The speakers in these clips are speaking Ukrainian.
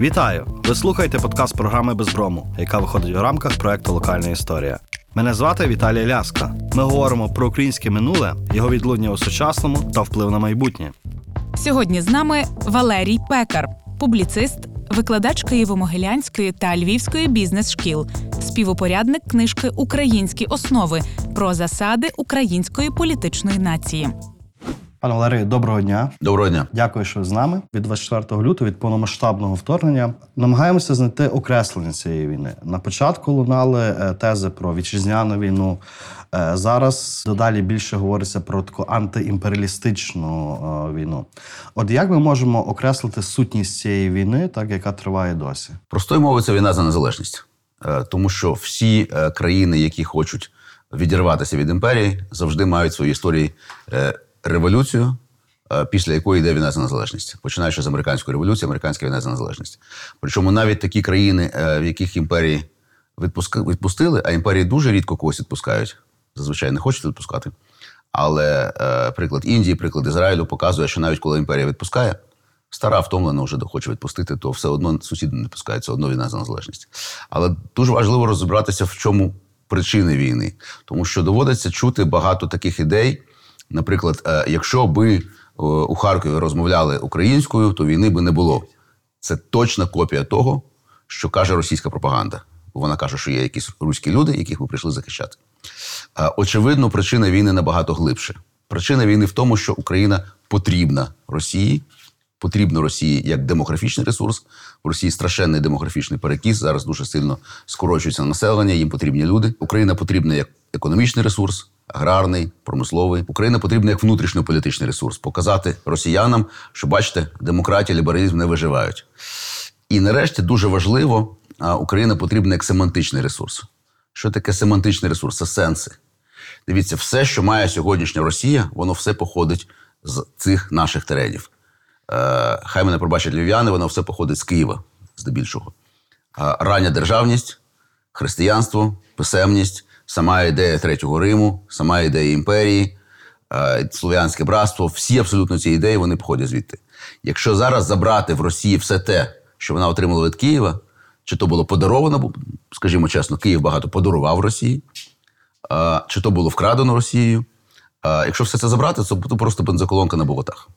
Вітаю! Ви слухаєте подкаст програми Безброму, яка виходить у рамках проекту Локальна історія. Мене звати Віталій Ляска. Ми говоримо про українське минуле, його відлуння у сучасному та вплив на майбутнє. Сьогодні з нами Валерій Пекар, публіцист, викладач Києво-Могилянської та Львівської бізнес-шкіл, співупорядник книжки Українські основи про засади української політичної нації. Пане Валерію, доброго дня. Доброго дня. Дякую, що ви з нами. Від 24 лютого, від повномасштабного вторгнення, намагаємося знайти окреслення цієї війни. На початку лунали е, тези про вітчизняну війну. Е, Зараз дедалі більше говориться про таку антиімперіалістичну е, війну. От як ми можемо окреслити сутність цієї війни, так яка триває досі? Простою мовою це війна за незалежність, тому що всі країни, які хочуть відірватися від імперії, завжди мають в своїй історії революцію, е, після якої йде війна за незалежність, починаючи з американської революції, американська війна за незалежність. Причому навіть такі країни, е, в яких імперії відпустили, а імперії дуже рідко когось відпускають, зазвичай не хочуть відпускати. Але е, приклад Індії, приклад Ізраїлю показує, що навіть коли імперія відпускає, стара втомлена вже хоче відпустити, то все одно сусіди не відпускають, все одно війна за незалежність. Але дуже важливо розібратися, в чому причини війни, тому що доводиться чути багато таких ідей. Наприклад, е, якщо би е, у Харкові розмовляли українською, то війни би не було. Це точна копія того, що каже російська пропаганда. Вона каже, що є якісь руські люди, яких ми прийшли захищати. Е, Очевидно, причина війни набагато глибше. Причина війни в тому, що Україна потрібна Росії, потрібна Росії як демографічний ресурс. В Росії страшенний демографічний перекіс. Зараз дуже сильно скорочується населення, їм потрібні люди. Україна потрібна як економічний ресурс, аграрний, промисловий. Україна потрібна як внутрішньополітичний ресурс. Показати росіянам, що бачите, демократія, лібералізм не виживають. І нарешті дуже важливо, Україна потрібна як семантичний ресурс. Що таке семантичний ресурс? Це сенси. Дивіться, все, що має сьогоднішня Росія, воно все походить з цих наших теренів. Е, хай мене пробачать львів'яни, воно все походить з Києва, здебільшого. Е, рання державність, християнство, писемність, сама ідея Третього Риму, сама ідея імперії, е, слов'янське братство, всі абсолютно ці ідеї вони походять звідти. Якщо зараз забрати в Росії все те, що вона отримала від Києва, чи то було подаровано, скажімо чесно, Київ багато подарував Росії, е, чи то було вкрадено Росією. Е, Якщо все це забрати, буде просто бензоколонка на болотах.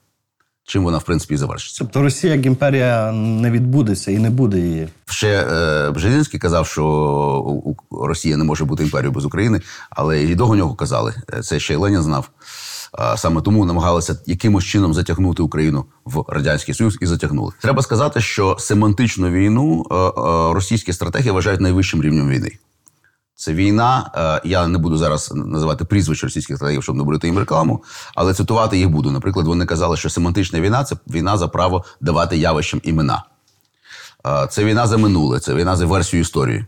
Чим вона, в принципі, і завершиться. Тобто Росія як імперія не відбудеться і не буде її. Ще е, Бжезінський казав, що Росія не може бути імперією без України, але і до нього казали. Е, Це ще й Ленін знав. Саме тому намагалися якимось чином затягнути Україну в радянський союз і затягнули. Треба сказати, що семантичну війну е, е, російські стратегії вважають найвищим рівнем війни. Це війна. е, Я не буду зараз називати прізвищ російських стратегів, щоб не робити їм рекламу, але цитувати їх буду. Наприклад, вони казали, що семантична війна це війна за право давати явищам імена. Е, Це війна за минуле, це війна за версію історії,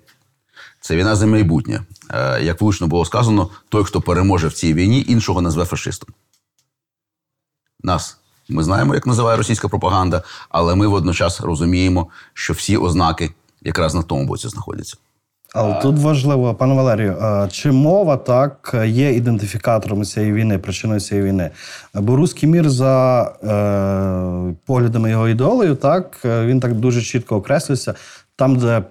це війна за майбутнє. Е, Як влучно було сказано, той, хто переможе в цій війні, іншого назве фашистом. Нас ми знаємо, як називає російська пропаганда, але ми водночас розуміємо, що всі ознаки якраз на тому боці знаходяться. Але тут важливо, пане Валерію, чи мова так є ідентифікатором цієї війни, причиною цієї війни? Бо руський мір за е, поглядами його ідеологів, так е, він так дуже чітко окреслюється. Там, де е,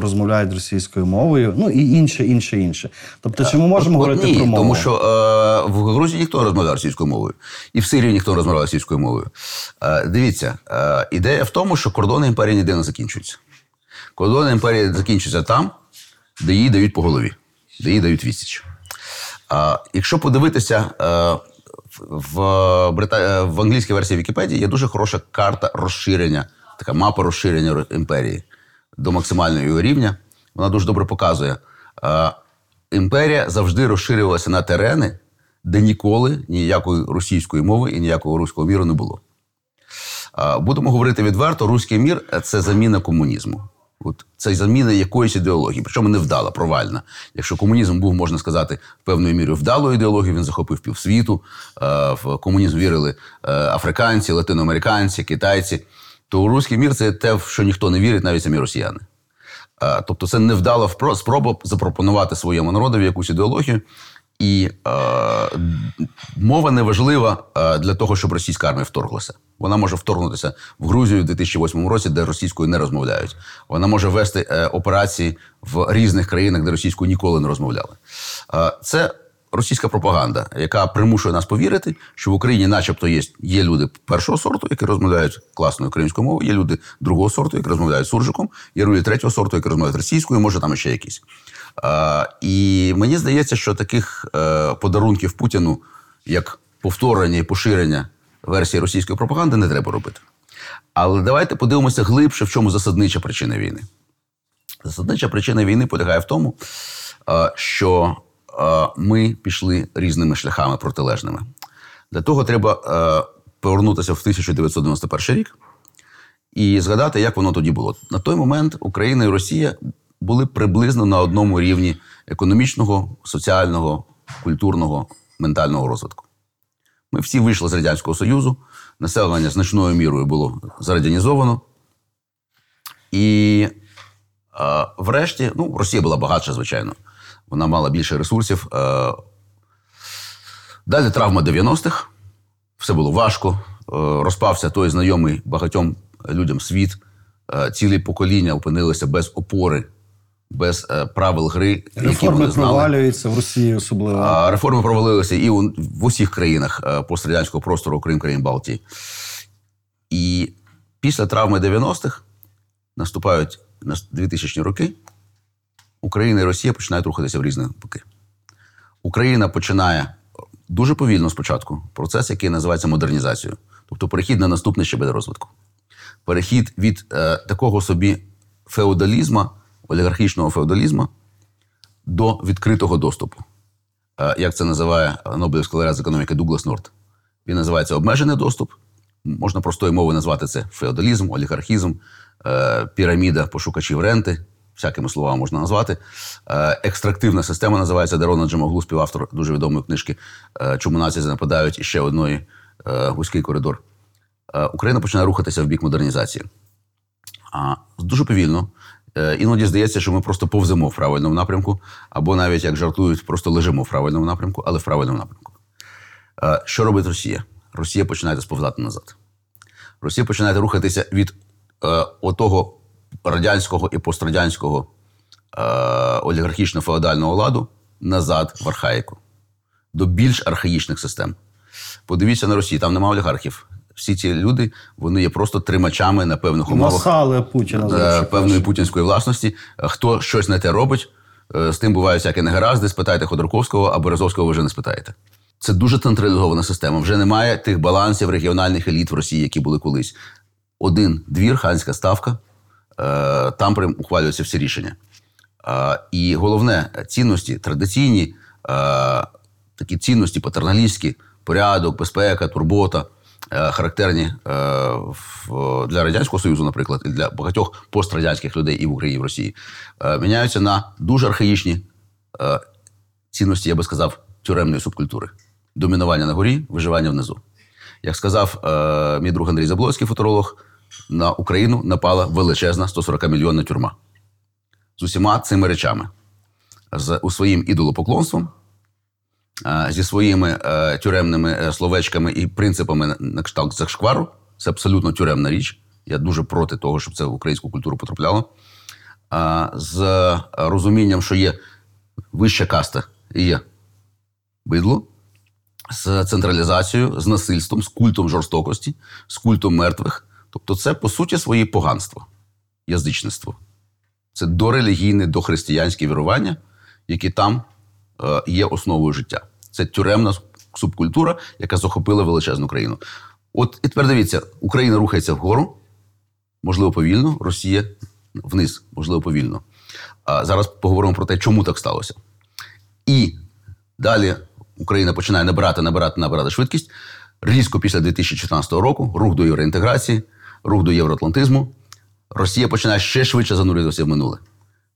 розмовляють російською мовою, ну і інше, інше, інше. Тобто, чи ми можемо От- от говорити ні, про мову? Тому що е, в Грузії ніхто не розмовляє російською мовою, і в Сирії ніхто не розмовляє російською мовою. Е, дивіться, е, ідея в тому, що кордони імперії ніде не закінчуються. Кордони імперії закінчуються там, де їй дають по голові, де їй дають відсіч. Е, якщо подивитися. Е, в, Брита... е, в англійській версії Вікіпедії є дуже хороша карта розширення, така мапа розширення імперії до максимального його рівня. Вона дуже добре показує. Е, імперія завжди розширювалася на терени, де ніколи ніякої російської мови і ніякого руського міру не було. Будемо говорити відверто, руський мір це заміна комунізму. От це заміна якоїсь ідеології, причому невдала, провальна. Якщо комунізм був, можна сказати, певною мірою вдалою ідеологією, він захопив півсвіту. е, В комунізм вірили е, африканці, латиноамериканці, китайці. То руський мір це те, в що ніхто не вірить, навіть самі росіяни. Е, Тобто, це невдала спроба запропонувати своєму народові якусь ідеологію. І е, мова не важлива е, для того, щоб російська армія вторглася. Вона може вторгнутися в Грузію в 2008 році, де російською не розмовляють. Вона може вести е, операції в різних країнах, де російською ніколи не розмовляли. Е, це російська пропаганда, яка примушує нас повірити, що в Україні, начебто, є, є люди першого сорту, які розмовляють класною українською мовою, є люди другого сорту, які розмовляють суржиком, є люди третього сорту, які розмовляють російською, може там ще якісь. Е, і мені здається, що таких е, подарунків Путіну, як повторення і поширення версії російської пропаганди, не треба робити. Але давайте подивимося глибше, в чому засаднича причина війни. Засаднича причина війни полягає в тому, е, що ми пішли різними шляхами протилежними. Для того треба повернутися в 1991 рік і згадати, як воно тоді було. На той момент Україна і Росія були приблизно на одному рівні економічного, соціального, культурного, ментального розвитку. Ми всі вийшли з Радянського Союзу, населення значною мірою було зарадянізовано. І е, врешті, ну, Росія була багатша, звичайно. Вона мала більше ресурсів. Е, далі травма 90-х. Все було важко. Е, розпався той знайомий багатьом людям світ. Е, цілі покоління опинилися без опори, без е, правил гри. Реформи знали. провалюються в Росії особливо. А, Реформи провалилися і у, в усіх країнах е, пострадянського простору, окрім країн Балтії. І після травми 90-х наступають нас- 2000 роки. Україна і Росія починають рухатися в різні боки. Україна починає дуже повільно спочатку процес, який називається модернізацією, тобто перехід на наступний щебель розвитку. Перехід від е, такого собі феодалізму, олігархічного феодалізму до відкритого доступу. Е, як це називає Нобелівський лауреат з економіки Дуглас Норт. Він називається обмежений доступ. Можна простою мовою назвати це феодалізм, олігархізм, е, піраміда пошукачів ренти, всякими словами можна назвати. Е, екстрактивна система називається Дарона Джамоглу, співавтор дуже відомої книжки Чому нації нападають і ще одної вузький коридор. Україна починає рухатися в бік модернізації. А, дуже повільно. Е, Іноді здається, що ми просто повземо в правильному напрямку, або навіть, як жартують, просто лежимо в правильному напрямку, але в правильному напрямку. Е, Що робить Росія? Росія починає сповзати назад. Росія починає рухатися від е, отого радянського і пострадянського олігархічно-феодального ладу назад в архаїку, до більш архаїчних систем. Подивіться на Росію, там немає олігархів. Всі ці люди вони є просто тримачами на певних умовах Васали Путіна. е, певної путінської власності. Е, Хто щось не те робить, е, з тим бувають всякі негаразди. Спитайте Ходорковського, а Березовського ви вже не спитаєте. Це дуже централізована система. Вже немає тих балансів регіональних еліт в Росії, які були колись. Один двір, ханська ставка, там прям ухвалюються всі рішення. І головне, цінності традиційні, такі цінності патерналістські, порядок, безпека, турбота, характерні е, для Радянського Союзу, наприклад, і для багатьох пострадянських людей і в Україні, і в Росії, е, міняються на дуже архаїчні е, цінності, я би сказав, тюремної субкультури. Домінування на горі, виживання внизу. Як сказав е, мій друг Андрій Заблоцький, футуролог, на Україну напала величезна 140 мільйонна тюрма з усіма цими речами, з у своїм ідолопоклонством, е, зі своїми е, тюремними е, словечками і принципами на- кшталт зашквару. Це абсолютно тюремна річ. Я дуже проти того, щоб це в українську культуру потрапляло. З е, розумінням, що є вища каста і є бидло, з централізацією, з насильством, з культом жорстокості, з культом мертвих. Тобто, це по суті своє поганство, язичництво. Це дорелігійне, дохристиянське вірування, які там є основою життя. Це тюремна субкультура, яка захопила величезну країну. От і тепер дивіться, Україна рухається вгору, можливо, повільно, Росія вниз, можливо, повільно. А зараз поговоримо про те, чому так сталося. І далі Україна починає набирати, набирати, набирати швидкість. Різко після 2014 року рух до євроінтеграції, рух до євроатлантизму. Росія починає ще швидше занурюватися в минуле.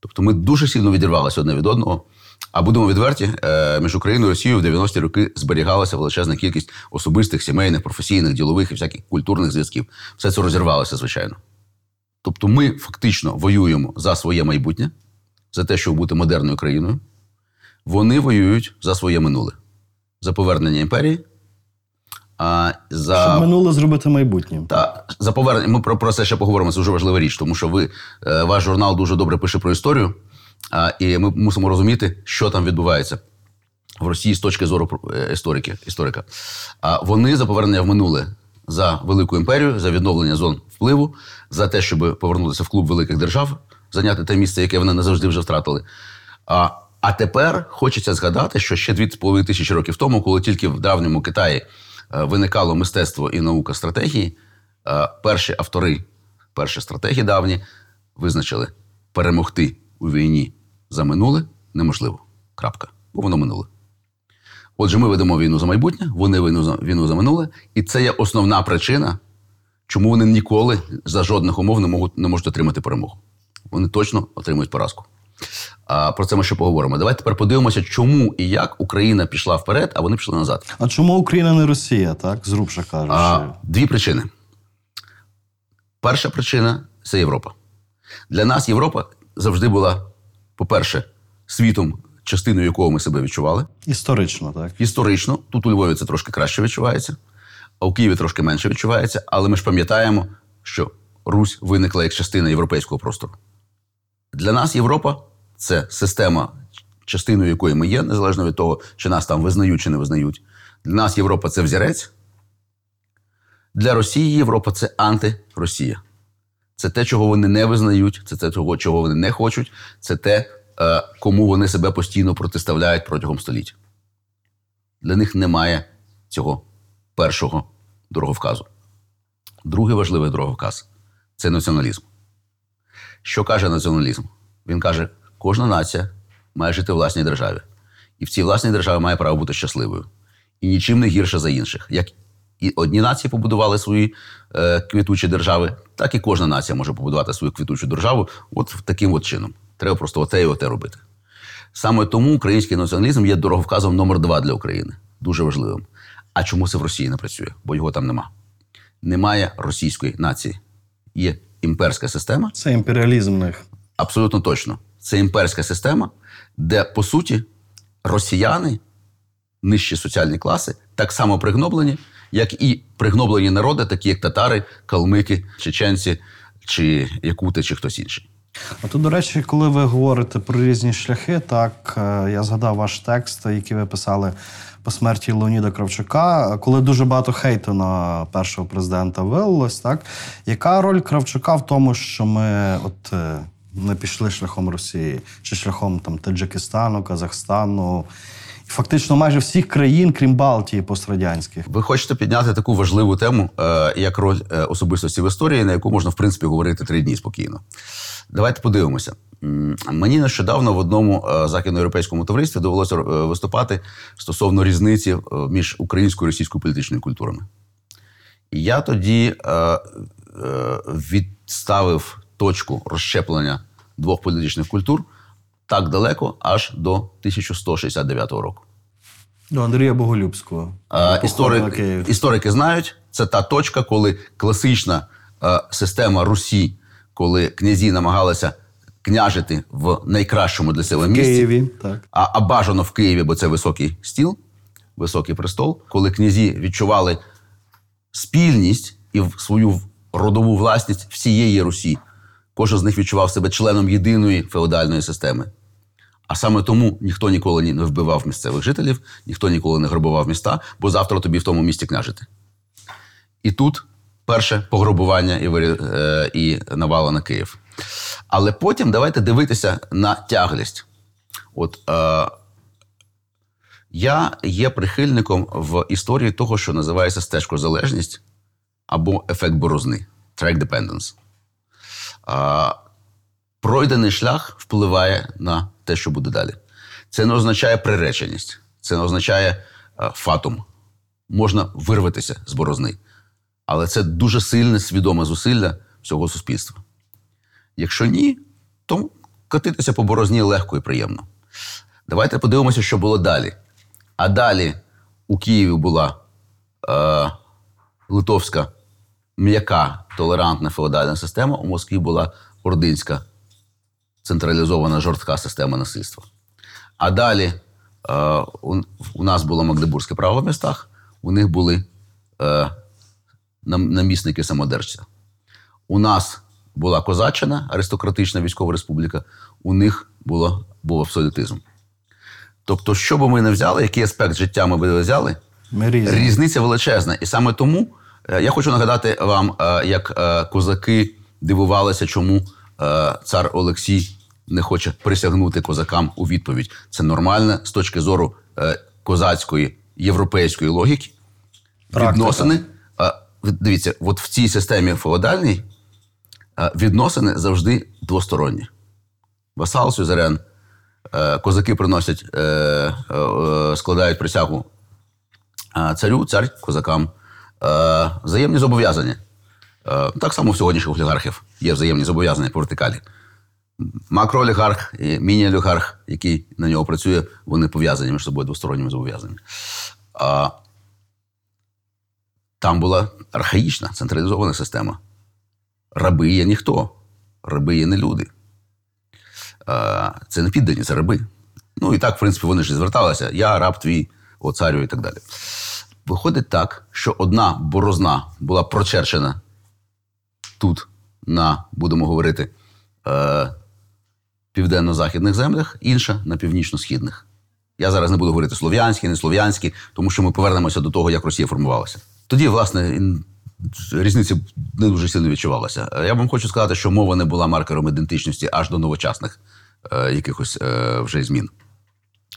Тобто ми дуже сильно відірвалися одне від одного. А будемо відверті, е, між Україною і Росією в 90-ті роки зберігалася величезна кількість особистих, сімейних, професійних, ділових і всяких культурних зв'язків. Все це розірвалося, звичайно. Тобто ми фактично воюємо за своє майбутнє, за те, щоб бути модерною країною. Вони воюють за своє минуле, за повернення імперії. А, за... Щоб минуле зробити майбутнім. Та за повернення. Ми про, про це ще поговоримо. Це дуже важлива річ, тому що ви е, ваш журнал дуже добре пише про історію, і ми мусимо розуміти, що там відбувається в Росії з точки зору е, історики, історика. Вони за повернення в минуле за велику імперію, за відновлення зон впливу, за те, щоб повернутися в клуб великих держав, зайняти те місце, яке вони назавжди вже втратили. А, а тепер хочеться згадати, що ще 2,5 тисячі років тому, коли тільки в давньому Китаї е, виникало мистецтво і наука стратегії, е, перші автори, перші стратегії давні визначили перемогти у війні за минуле неможливо. Крапка. Бо воно минуле. Отже, ми ведемо війну за майбутнє, вони війну за, війну за минуле, і це є основна причина, чому вони ніколи за жодних умов не можуть, не можуть отримати перемогу. Вони точно отримують поразку. А, про це ми ще поговоримо. Давайте тепер подивимося, чому і як Україна пішла вперед, а вони пішли назад. А чому Україна не Росія, так? Зрубша кажучи. А, дві причини. Перша причина це Європа. Для нас Європа завжди була, по-перше, світом, частиною якого ми себе відчували. Історично, так. Історично, тут у Львові це трошки краще відчувається, а у Києві трошки менше відчувається. Але ми ж пам'ятаємо, що Русь виникла як частина європейського простору. Для нас Європа це система, частиною якої ми є, незалежно від того, чи нас там визнають чи не визнають. Для нас Європа це взірець. Для Росії Європа це антиросія. Це те, чого вони не визнають, це те, чого, чого вони не хочуть, це те, е, кому вони себе постійно протиставляють протягом століть. Для них немає цього першого дороговказу. Другий важливий дороговказ це націоналізм. Що каже націоналізм? Він каже, кожна нація має жити в власній державі. І в цій власній державі має право бути щасливою. І нічим не гірше за інших. Як і одні нації побудували свої е, квітучі держави, так і кожна нація може побудувати свою квітучу державу от таким от чином. Треба просто оте і оте робити. Саме тому український націоналізм є дороговказом номер два для України. Дуже важливим. А чому це в Росії не працює? Бо його там нема. Немає російської нації. Є імперська система, Це імперіалізм них. Абсолютно точно. Це імперська система, де, по суті, росіяни, нижчі соціальні класи, так само пригноблені, як і пригноблені народи, такі як татари, калмики, чеченці, чи якути, чи хтось інший. А тут, до речі, коли ви говорите про різні шляхи, так е, я згадав ваш текст, який ви писали по смерті Леоніда Кравчука, коли дуже багато хейту на першого президента вилилось, так яка роль Кравчука в тому, що ми от е, не пішли шляхом Росії, чи шляхом там Таджикистану, Казахстану, фактично майже всіх країн, крім Балтії, пострадянських. Ви хочете підняти таку важливу тему, е, як роль е, особистості в історії, на яку можна, в принципі, говорити три дні спокійно. Давайте подивимося. Мені нещодавно в одному е, західноєвропейському товаристві довелося виступати стосовно різниці між українською і російською політичною культурами. І я тоді відставив точку розщеплення двох політичних культур так далеко, аж до 1169 року. До Андрія Боголюбського. А, історик, історики знають, це та точка, коли класична е, система Русі, коли князі намагалися княжити в найкращому для себе В місці, Києві, так. а, а бажано в Києві, бо це високий стіл, високий престол, коли князі відчували спільність і свою родову власність всієї Русі. Кожен з них відчував себе членом єдиної феодальної системи. А саме тому ніхто ніколи не вбивав місцевих жителів, ніхто ніколи не грабував міста, бо завтра тобі в тому місті княжити. І тут перше пограбування і, е, і навала на Київ. Але потім давайте дивитися на тяглість. От е, я є прихильником в історії того, що називається стежкозалежність або ефект борозни track dependence. Пройдений шлях впливає на те, що буде далі. Це не означає приреченість, це не означає а, фатум. Можна вирватися з борозни. Але це дуже сильне свідоме зусилля всього суспільства. Якщо ні, то катитися по борозні легко і приємно. Давайте подивимося, що було далі. А далі у Києві була е, литовська м'яка толерантна феодальна система, у Москві була ординська централізована жорстка система насильства. А далі Е, у, у нас було Магдебурзьке право в містах, у них були е, намісники самодержця. У нас була Козаччина, аристократична військова республіка, у них було, був абсолютизм. Тобто, що би ми не взяли, який аспект життя ми би взяли, Ми різні. Різниця величезна. І саме тому е, я хочу нагадати вам, як козаки дивувалися, чому цар Олексій не хоче присягнути козакам у відповідь. Це нормально з точки зору е, козацької європейської логіки. Практика. Відносини. е, Дивіться, от в цій системі феодальній е, відносини завжди двосторонні. Васал, сюзерен, е, козаки приносять, е, е, е, складають присягу царю, цар козакам. Е, взаємні зобов'язання. Е, так само в сьогоднішніх олігархів є взаємні зобов'язання по вертикалі. Макроолігарх і міні-олігарх, який на нього працює, вони пов'язані між собою двосторонніми зобов'язаннями. Там була архаїчна централізована система. Раби є ніхто, раби є не люди. А, це не піддані, це раби. Ну і так, в принципі, вони ж і зверталися: я раб твій, о царю і так далі. Виходить так, що одна борозна була прочерчена тут, на, будемо говорити, е, південно-західних землях, інша на північно-східних. Я зараз не буду говорити слов'янські, не слов'янські, тому що ми повернемося до того, як Росія формувалася. Тоді, власне, різниці не дуже сильно відчувалася. Я вам хочу сказати, що мова не була маркером ідентичності аж до новочасних е, якихось е, вже змін.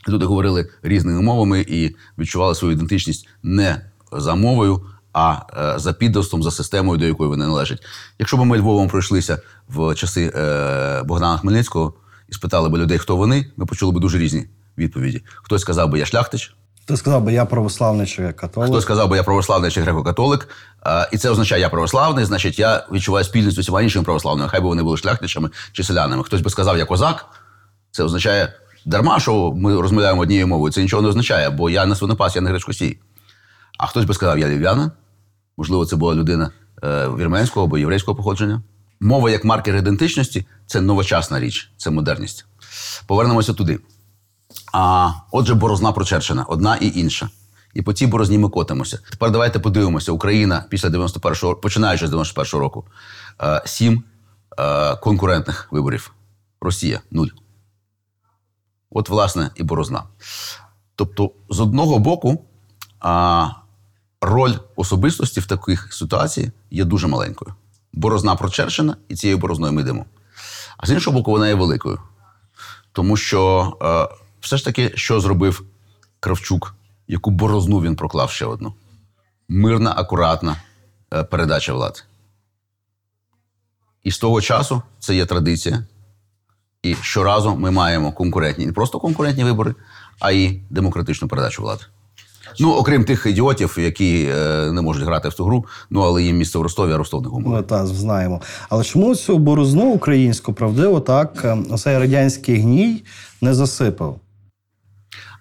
Люди говорили різними мовами і відчували свою ідентичність не за мовою, а е, за підданством, за системою, до якої вони належать. Якщо б ми Львовом пройшлися в часи е, Богдана Хмельницького і спитали б людей, хто вони, ми почули б дуже різні відповіді. Хтось сказав би, я шляхтич, Ти сказав би, я православний чи католик. Хтось сказав би, я православний чи греко-католик, а, і це означає, я православний, значить, я відчуваю спільність з усіма іншими православними, хай би вони були шляхтичами чи селянами. Хтось би сказав, я козак, це означає дарма, що ми розмовляємо однією мовою. Це нічого не означає, бо я не свинопас, я не гречкосій. А хтось би сказав, я львів'янин, можливо, це була людина е, вірменського або єврейського походження. Мова як маркер ідентичності це новочасна річ, це модерність. Повернемося туди. А, отже, борозна прочерчена, одна і інша. І по цій борозні ми котимося. Тепер давайте подивимося. Україна після 91-го, починаючи з 91-го року, е, сім е, конкурентних виборів. Росія нуль. От, власне, і борозна. Тобто, з одного боку, роль особистості в таких ситуаціях є дуже маленькою. Борозна прочерчена, і цією борозною ми йдемо. А з іншого боку, вона є великою. Тому що е, все ж таки, що зробив Кравчук, яку борозну він проклав ще одну. Мирна, акуратна е, передача влади. І з того часу це є традиція. І щоразу ми маємо конкурентні, не просто конкурентні вибори, а й демократичну передачу влади. Ну, окрім тих ідіотів, які е, не можуть грати в цю гру, ну але їм місце в Ростові, а Ростов не гумор. Ми та знаємо. Але чому цю борозну українську правдиво так е, цей радянський гній не засипав?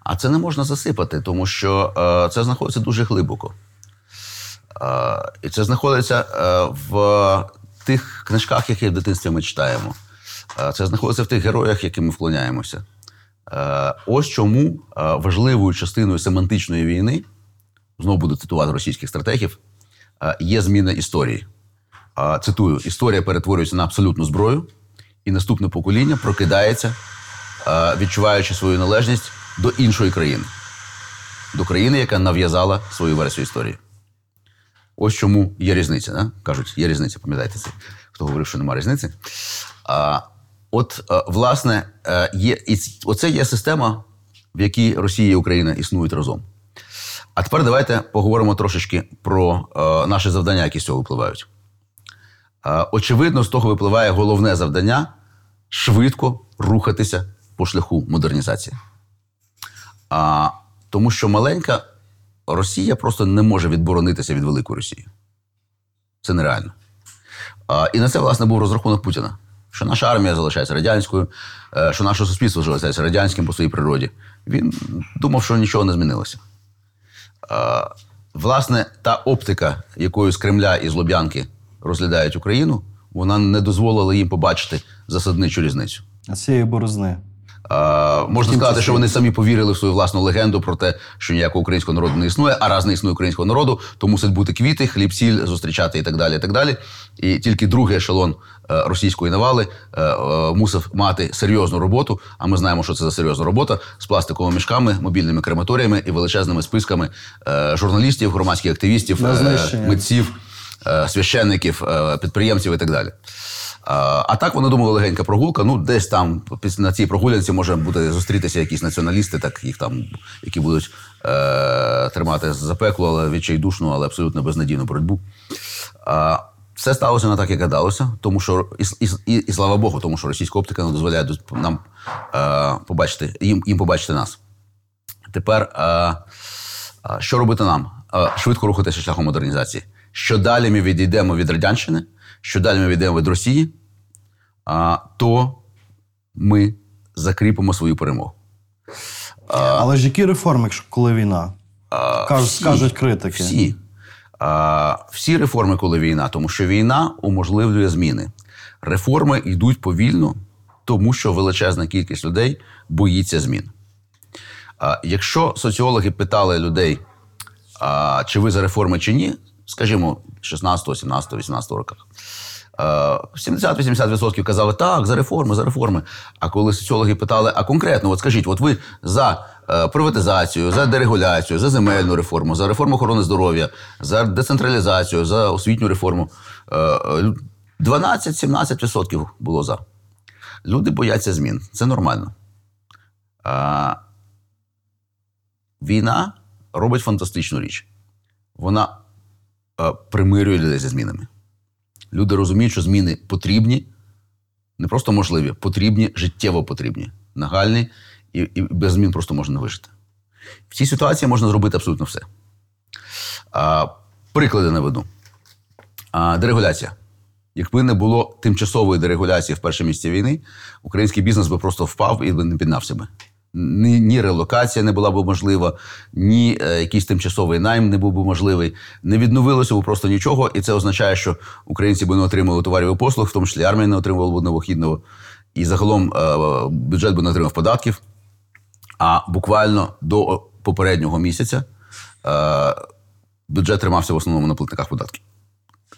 А це не можна засипати, тому що е, це знаходиться дуже глибоко. Е, і це знаходиться е, в тих книжках, які в дитинстві ми читаємо. Е, це знаходиться в тих героях, яким ми вклоняємося. Е, ось чому е, важливою частиною семантичної війни, знову буду цитувати російських стратегів, е, є зміна історії. Цитую: історія перетворюється на абсолютну зброю, і наступне покоління прокидається відчуваючи свою належність до іншої країни, до країни, яка нав'язала свою версію історії. Ось чому є різниця. Да? Кажуть, є різниця, пам'ятаєте це, хто говорив, що немає різниці. А, от, е, власне, е, є, і оце є система, в якій Росія і Україна існують разом. А тепер давайте поговоримо трошечки про е, наші завдання, які з цього випливають. Очевидно, з того випливає головне завдання швидко рухатися по шляху модернізації. А, тому що маленька Росія просто не може відборонитися від великої Росії. Це нереально. А, і на це, власне, був розрахунок Путіна. Що наша армія залишається радянською, е, що наше суспільство залишається радянським по своїй природі. Він думав, що нічого не змінилося. Власне, та оптика, якою з Кремля і з Лоб'янки розглядають Україну, вона не дозволила їм побачити засадничу різницю. А цієї борозни. Е, можна сказати, що вони самі повірили в свою власну легенду про те, що ніякого українського народу не існує, а раз не існує українського народу, то мусять бути квіти, хліб, сіль зустрічати і так далі. І так далі. І тільки другий ешелон е, російської навали е, мусив мати серйозну роботу. А ми знаємо, що це за серйозна робота з пластиковими мішками, мобільними крематоріями і величезними списками журналістів, громадських активістів, митців, священників, підприємців і так далі. А, так вони думали легенька прогулка. Ну, десь там на цій прогулянці може бути зустрітися якісь націоналісти, так їх там, які будуть е, тримати за пекло, але відчайдушну, але абсолютно безнадійну боротьбу. А, все сталося не так, як гадалося, тому що і, і, і, і слава Богу, тому що російська оптика не дозволяє нам е, побачити їм, їм побачити нас. Тепер е, е, що робити нам? Е, швидко рухатися шляхом модернізації. Що далі ми відійдемо від Радянщини, що далі ми відійдемо від Росії, а, то ми закріпимо свою перемогу. Але ж які реформи, якщо коли війна? Кажуть, всі. скажуть критики. Всі. А, всі реформи, коли війна, тому що війна уможливлює зміни. Реформи йдуть повільно, тому що величезна кількість людей боїться змін. А, якщо соціологи питали людей, а, чи ви за реформи чи ні, скажімо, 16, 17, 18 роках. е, 70-80% казали так, за реформи, за реформи. А коли соціологи питали, а конкретно, от скажіть, от ви за е, приватизацію, за дерегуляцію, за земельну реформу, за реформу охорони здоров'я, за децентралізацію, за освітню реформу, е, е, 12-17% було за. Люди бояться змін. Це нормально. Війна робить фантастичну річ. Вона е, примирює людей зі змінами. Люди розуміють, що зміни потрібні, не просто можливі, потрібні, життєво потрібні, нагальні, і, і без змін просто можна не вижити. В цій ситуації можна зробити абсолютно все. А, приклади наведу. А, дерегуляція. Якби не було тимчасової дерегуляції в перші місці війни, український бізнес би просто впав і не піднався би. Ні, ні релокація не була б можлива, ні е, якийсь тимчасовий найм не був би можливий. Не відновилося б просто нічого, і це означає, що українці би не отримали товарів і послуг, в тому числі армія не отримувала б необхідного. І загалом е, бюджет би не отримав податків. А буквально до попереднього місяця е, бюджет тримався в основному на платниках податків.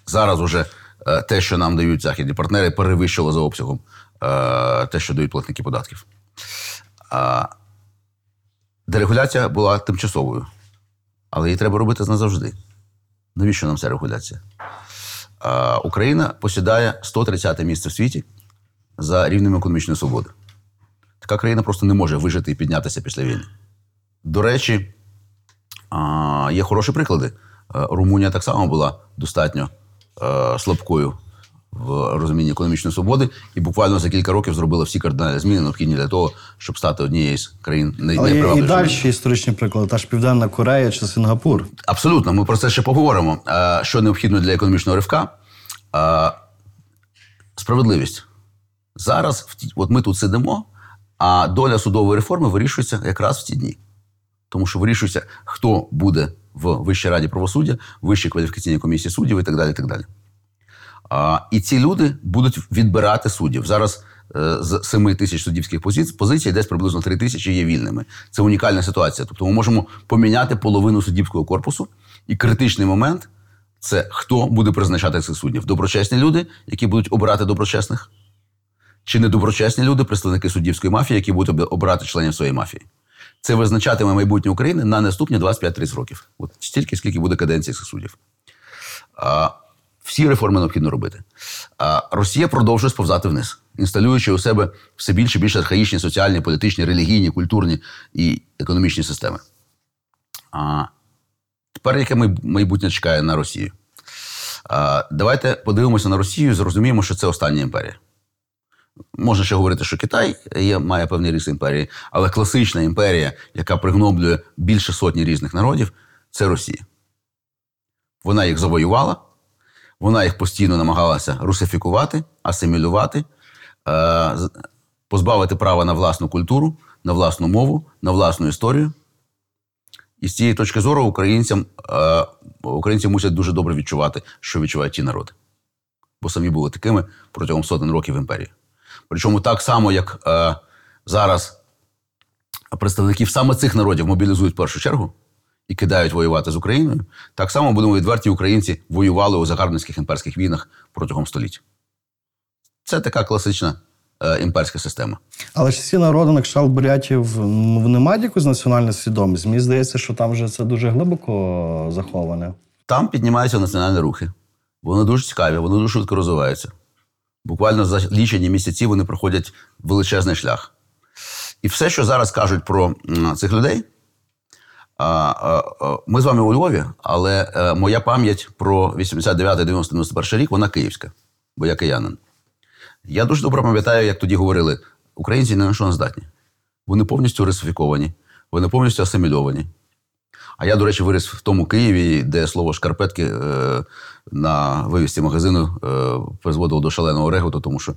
Зараз уже е, те, що нам дають західні партнери, перевищило за обсягом е, те, що дають платники податків. Дерегуляція була тимчасовою, але її треба робити назавжди. Навіщо нам ця регуляція? А, Україна посідає 130 місце в світі за рівнем економічної свободи. Така країна просто не може вижити і піднятися після війни. До речі, а, є хороші приклади. Е, Румунія так само була достатньо е, слабкою в розумінні економічної свободи, і буквально за кілька років зробила всі кардинальні зміни, необхідні для того, щоб стати однією з країн Але і далі історичні приклади, та ж Південна Корея чи Сингапур. Абсолютно, ми про це ще поговоримо. Що необхідно для економічного ривка? Справедливість. Зараз, от ми тут сидимо, а доля судової реформи вирішується якраз в ці дні. Тому що вирішується, хто буде в Вищій раді правосуддя, Вищій кваліфікаційній комісії суддів і так далі. І, так далі. І ці люди будуть відбирати суддів. Зараз е, з 7 тисяч суддівських позицій, позицій десь приблизно 3 тисячі є вільними. Це унікальна ситуація. Тобто ми можемо поміняти половину суддівського корпусу, і критичний момент це хто буде призначати цих суддів. Доброчесні люди, які будуть обирати доброчесних, чи недоброчесні люди, представники суддівської мафії, які будуть об- обирати членів своєї мафії. Це визначатиме майбутнє України на наступні 25-30 років. От стільки, скільки буде каденції цих суддів. Всі реформи необхідно робити. А, Росія продовжує сповзати вниз, інсталюючи у себе все більше і більш архаїчні соціальні, політичні, релігійні, культурні і економічні системи. А, тепер яке майбутнє чекає на Росію? А, давайте подивимося на Росію і зрозуміємо, що це остання імперія. Можна ще говорити, що Китай є, має певні риси імперії, але класична імперія, яка пригноблює більше сотні різних народів, це Росія. Вона їх завоювала, вона їх постійно намагалася русифікувати, асимілювати, е, позбавити права на власну культуру, на власну мову, на власну історію. І з цієї точки зору українцям, е, українці мусять дуже добре відчувати, що відчувають ті народи. Бо самі були такими протягом сотень років імперії. Причому так само, як е, зараз представників саме цих народів мобілізують в першу чергу і кидають воювати з Україною, так само будемо відверті, українці воювали у загарбницьких імперських війнах протягом століть. Це така класична е, імперська система. Але ж ці народи, на кшталт бурятів, вони мають якусь національну свідомість. Мені здається, що там вже це дуже глибоко заховане. Там піднімаються національні рухи. Вони дуже цікаві, вони дуже швидко розвиваються. Буквально за лічені місяці вони проходять величезний шлях. І все, що зараз кажуть про цих людей, ми з вами у Львові, але е, моя пам'ять про 89 90 91 рік, вона київська, бо я киянин. Я дуже добре пам'ятаю, як тоді говорили: українці ні на що не здатні. Вони повністю русифіковані, вони повністю асимільовані. А я, до речі, виріс в тому Києві, де слово шкарпетки е, на вивісці магазину е, призводило до шаленого реготу, тому що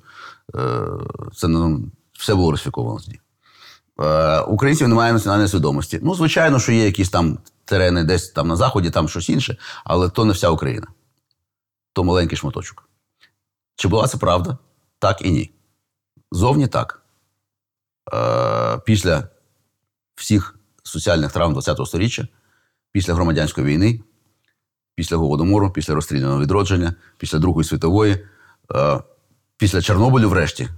це ну, все було русифіковано тоді. Е, українців немає національної свідомості. Ну, звичайно, що є якісь там терени десь там на заході, там щось інше, але то не вся Україна. То маленький шматочок. Чи була це правда? Так і ні. Зовні так. Е, після всіх соціальних травм ХХ століття, після громадянської війни, після Голодомору, після розстріляного відродження, після Другої світової, е, після Чорнобилю, врешті,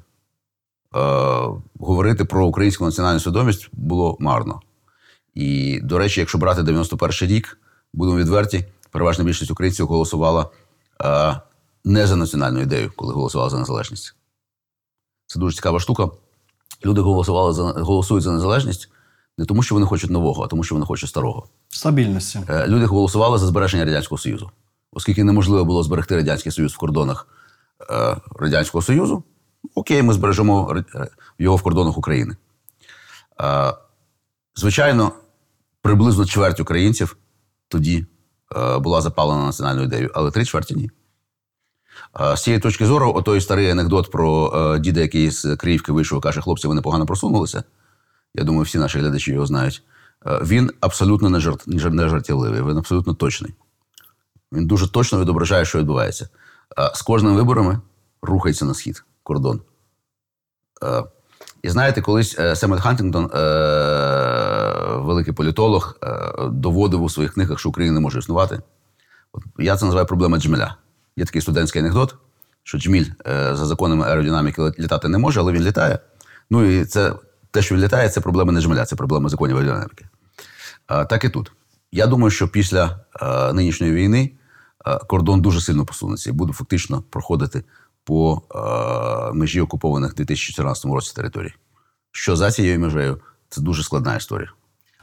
говорити про українську національну свідомість було марно. І, до речі, якщо брати 91 рік, будемо відверті, переважна більшість українців голосувала е, не за національну ідею, коли голосувала за незалежність. Це дуже цікава штука. Люди голосували за голосують за незалежність не тому, що вони хочуть нового, а тому, що вони хочуть старого. Стабільності. Е, Люди голосували за збереження Радянського Союзу. Оскільки неможливо було зберегти Радянський Союз в кордонах е, Радянського Союзу, окей, ми збережемо його в кордонах України. Звичайно, приблизно чверть українців тоді е, була запалена національною ідеєю, але три чверті ні. З цієї точки зору, отой старий анекдот про е, діда, який з Криївки вийшов каже, хлопці, ви непогано просунулися. Я думаю, всі наші глядачі його знають. Е, Він абсолютно не, жарт, не жартівливий, він абсолютно точний. Він дуже точно відображає, що відбувається. З кожними виборами рухається на схід кордон. Е, І знаєте, колись е, Семюел Хантінгтон, е, великий політолог, е, доводив у своїх книгах, що Україна не може існувати. От я це називаю проблема джмеля. Є такий студентський анекдот, що джміль е, за законами аеродинаміки літати не може, але він літає. Ну і це те, що він літає, це проблема не Джмеля, це проблема законів аеродинаміки. Е, Так і тут. Я думаю, що після е, нинішньої війни е, кордон дуже сильно посунеться і буде фактично проходити по е, межі окупованих в 2014 році територій. Що за цією межею, це дуже складна історія.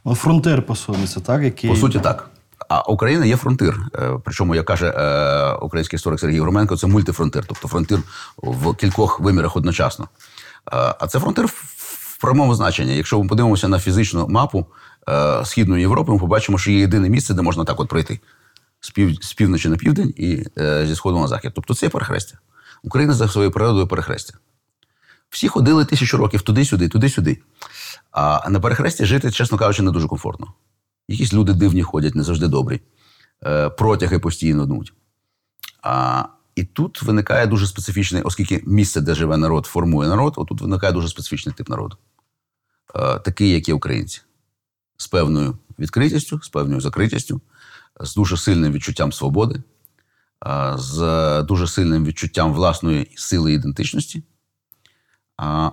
Ну, фронтир посунеться, так? Який... По суті, так. А Україна є фронтир. Е, Причому, як каже е, український історик Сергій Громенко, це мультифронтир, тобто фронтир в кількох вимірах одночасно. Е, А це фронтир в- прямому значенні. Якщо ми подивимося на фізичну мапу е, Східної Європи, ми побачимо, що є єдине місце, де можна так от пройти з, пів, з півночі на південь і е, зі сходу на захід. Тобто це є перехрестя. Україна за своєю природою перехрестя. Всі ходили тисячу років туди-сюди, туди-сюди. А на перехресті жити, чесно кажучи, не дуже комфортно. Якісь люди дивні ходять, не завжди добрі. Е, протяги постійно днуть. А, і тут виникає дуже специфічний, оскільки місце, де живе народ, формує народ, отут виникає дуже специфічний тип народу. Е, такий, як є українці. З певною відкритістю, з певною закритістю, з дуже сильним відчуттям свободи, з дуже сильним відчуттям власної сили ідентичності,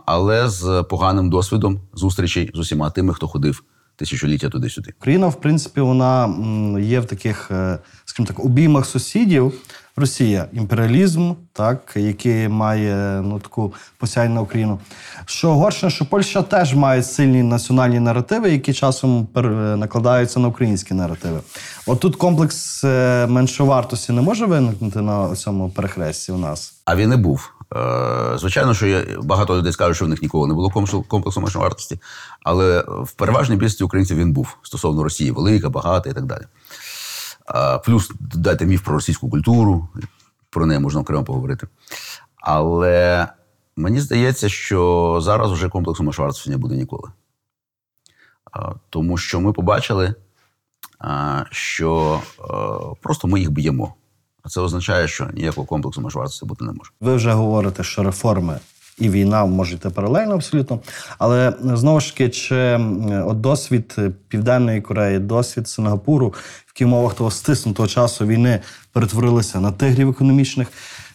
але з поганим досвідом зустрічей з усіма тими, хто ходив тисячоліття туди-сюди. Україна, в принципі, вона є в таких, е, скажімо так, обіймах сусідів. Росія імперіалізм, так, який має ну, таку на Україну. Що горше, що Польща теж має сильні національні наративи, які часом накладаються на українські наративи. От тут комплекс е, меншовартості не може виникнути на цьому перехресті у нас. А він і був. Е, Звичайно, що є, багато людей скажуть, що в них ніколи не було комплексу- комплексу меншої вартості, але в переважній більшості українців він був стосовно Росії, велика, багата і так далі. Плюс дайте міф про російську культуру, про неї можна окремо поговорити. Але мені здається, що зараз вже комплексу меншовартості не буде ніколи. Тому що ми побачили, що просто ми їх б'ємо. А це означає, що ніякого комплексу меншовартості бути не може. Ви вже говорите, що реформи і війна може йти паралельно абсолютно. Але знову ж таки, чи от досвід е, Південної Кореї, досвід Сингапуру, в яких умовах того стиснутого часу війни перетворилися на тигрів економічних.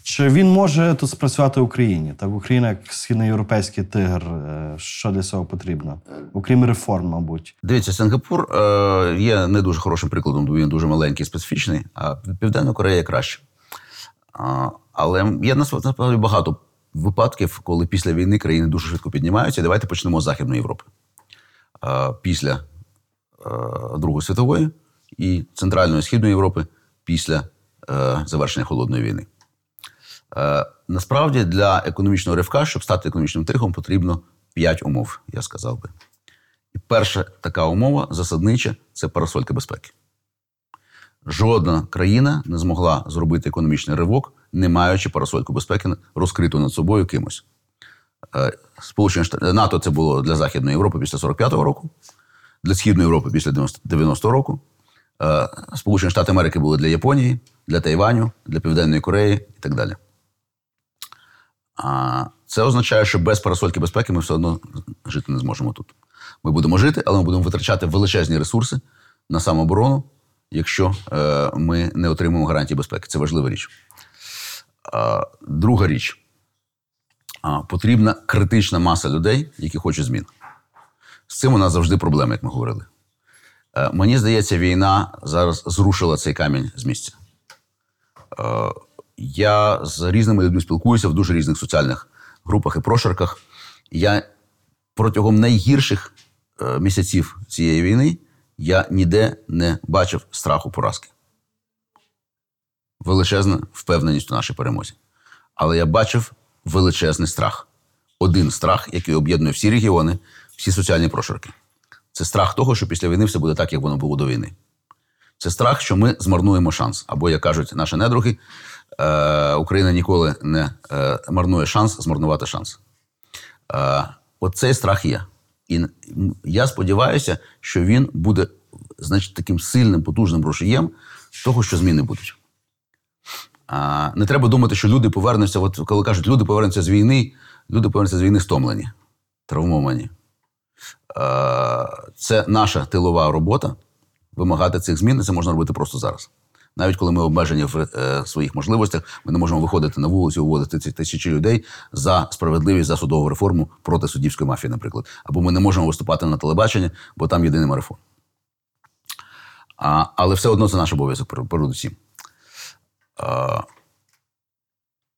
Чи він може тут спрацювати в Україні? Так, Україна як східноєвропейський тигр. е, Що для цього потрібно? Окрім реформ, мабуть. Дивіться, Сингапур е, є не дуже хорошим прикладом, бо він дуже маленький, специфічний, а Південна Корея краще. Але є насправді багато випадків, коли після війни країни дуже швидко піднімаються. Давайте почнемо з Західної Європи. Після Другої світової і Центральної і Східної Європи після е, завершення холодної війни. Е, насправді для економічного ривка, щоб стати економічним тигром, потрібно 5 умов, я сказав би. І перша така умова засаднича це парасолька безпеки. Жодна країна не змогла зробити економічний ривок, не маючи парасольку безпеки розкриту над собою кимось. Е, Сполучені Штати НАТО це було для Західної Європи після 45-го року, для Східної Європи після 90 90-го року. Е, Сполучені Штати Америки були для Японії, для Тайваню, для Південної Кореї і так далі. Це означає, що без парасольки безпеки ми все одно жити не зможемо тут. Ми будемо жити, але ми будемо витрачати величезні ресурси на самооборону, якщо е, ми не отримаємо гарантії безпеки. Це важлива річ. Друга річ. Потрібна критична маса людей, які хочуть змін. З цим у нас завжди проблеми, як ми говорили. Е, мені здається, війна зараз зрушила цей камінь з місця. Е, я з різними людьми спілкуюся в дуже різних соціальних групах і прошарках. Я протягом найгірших е, місяців цієї війни я ніде не бачив страху поразки. Величезна впевненість у нашій перемозі. Але я бачив величезний страх. Один страх, який об'єднує всі регіони, всі соціальні прошарки. Це страх того, що після війни все буде так, як воно було до війни. Це страх, що ми змарнуємо шанс. Або, як кажуть наші недруги, е, Україна ніколи не е, марнує шанс змарнувати шанс. Е, от страх є. І я сподіваюся, що він буде значить, таким сильним, потужним рушієм того, що зміни будуть. А, не треба думати, що люди повернуться, от коли кажуть, люди повернуться з війни, люди повернуться з війни стомлені, травмовані. Це наша тилова робота вимагати цих змін, це можна робити просто зараз. Навіть коли ми обмежені в е, своїх можливостях, ми не можемо виходити на вулицю, виводити ці тисячі людей за справедливість, за судову реформу проти суддівської мафії, наприклад. Або ми не можемо виступати на телебаченні, бо там єдиний марафон. А, але все одно це наш обов'язок пер- передусім.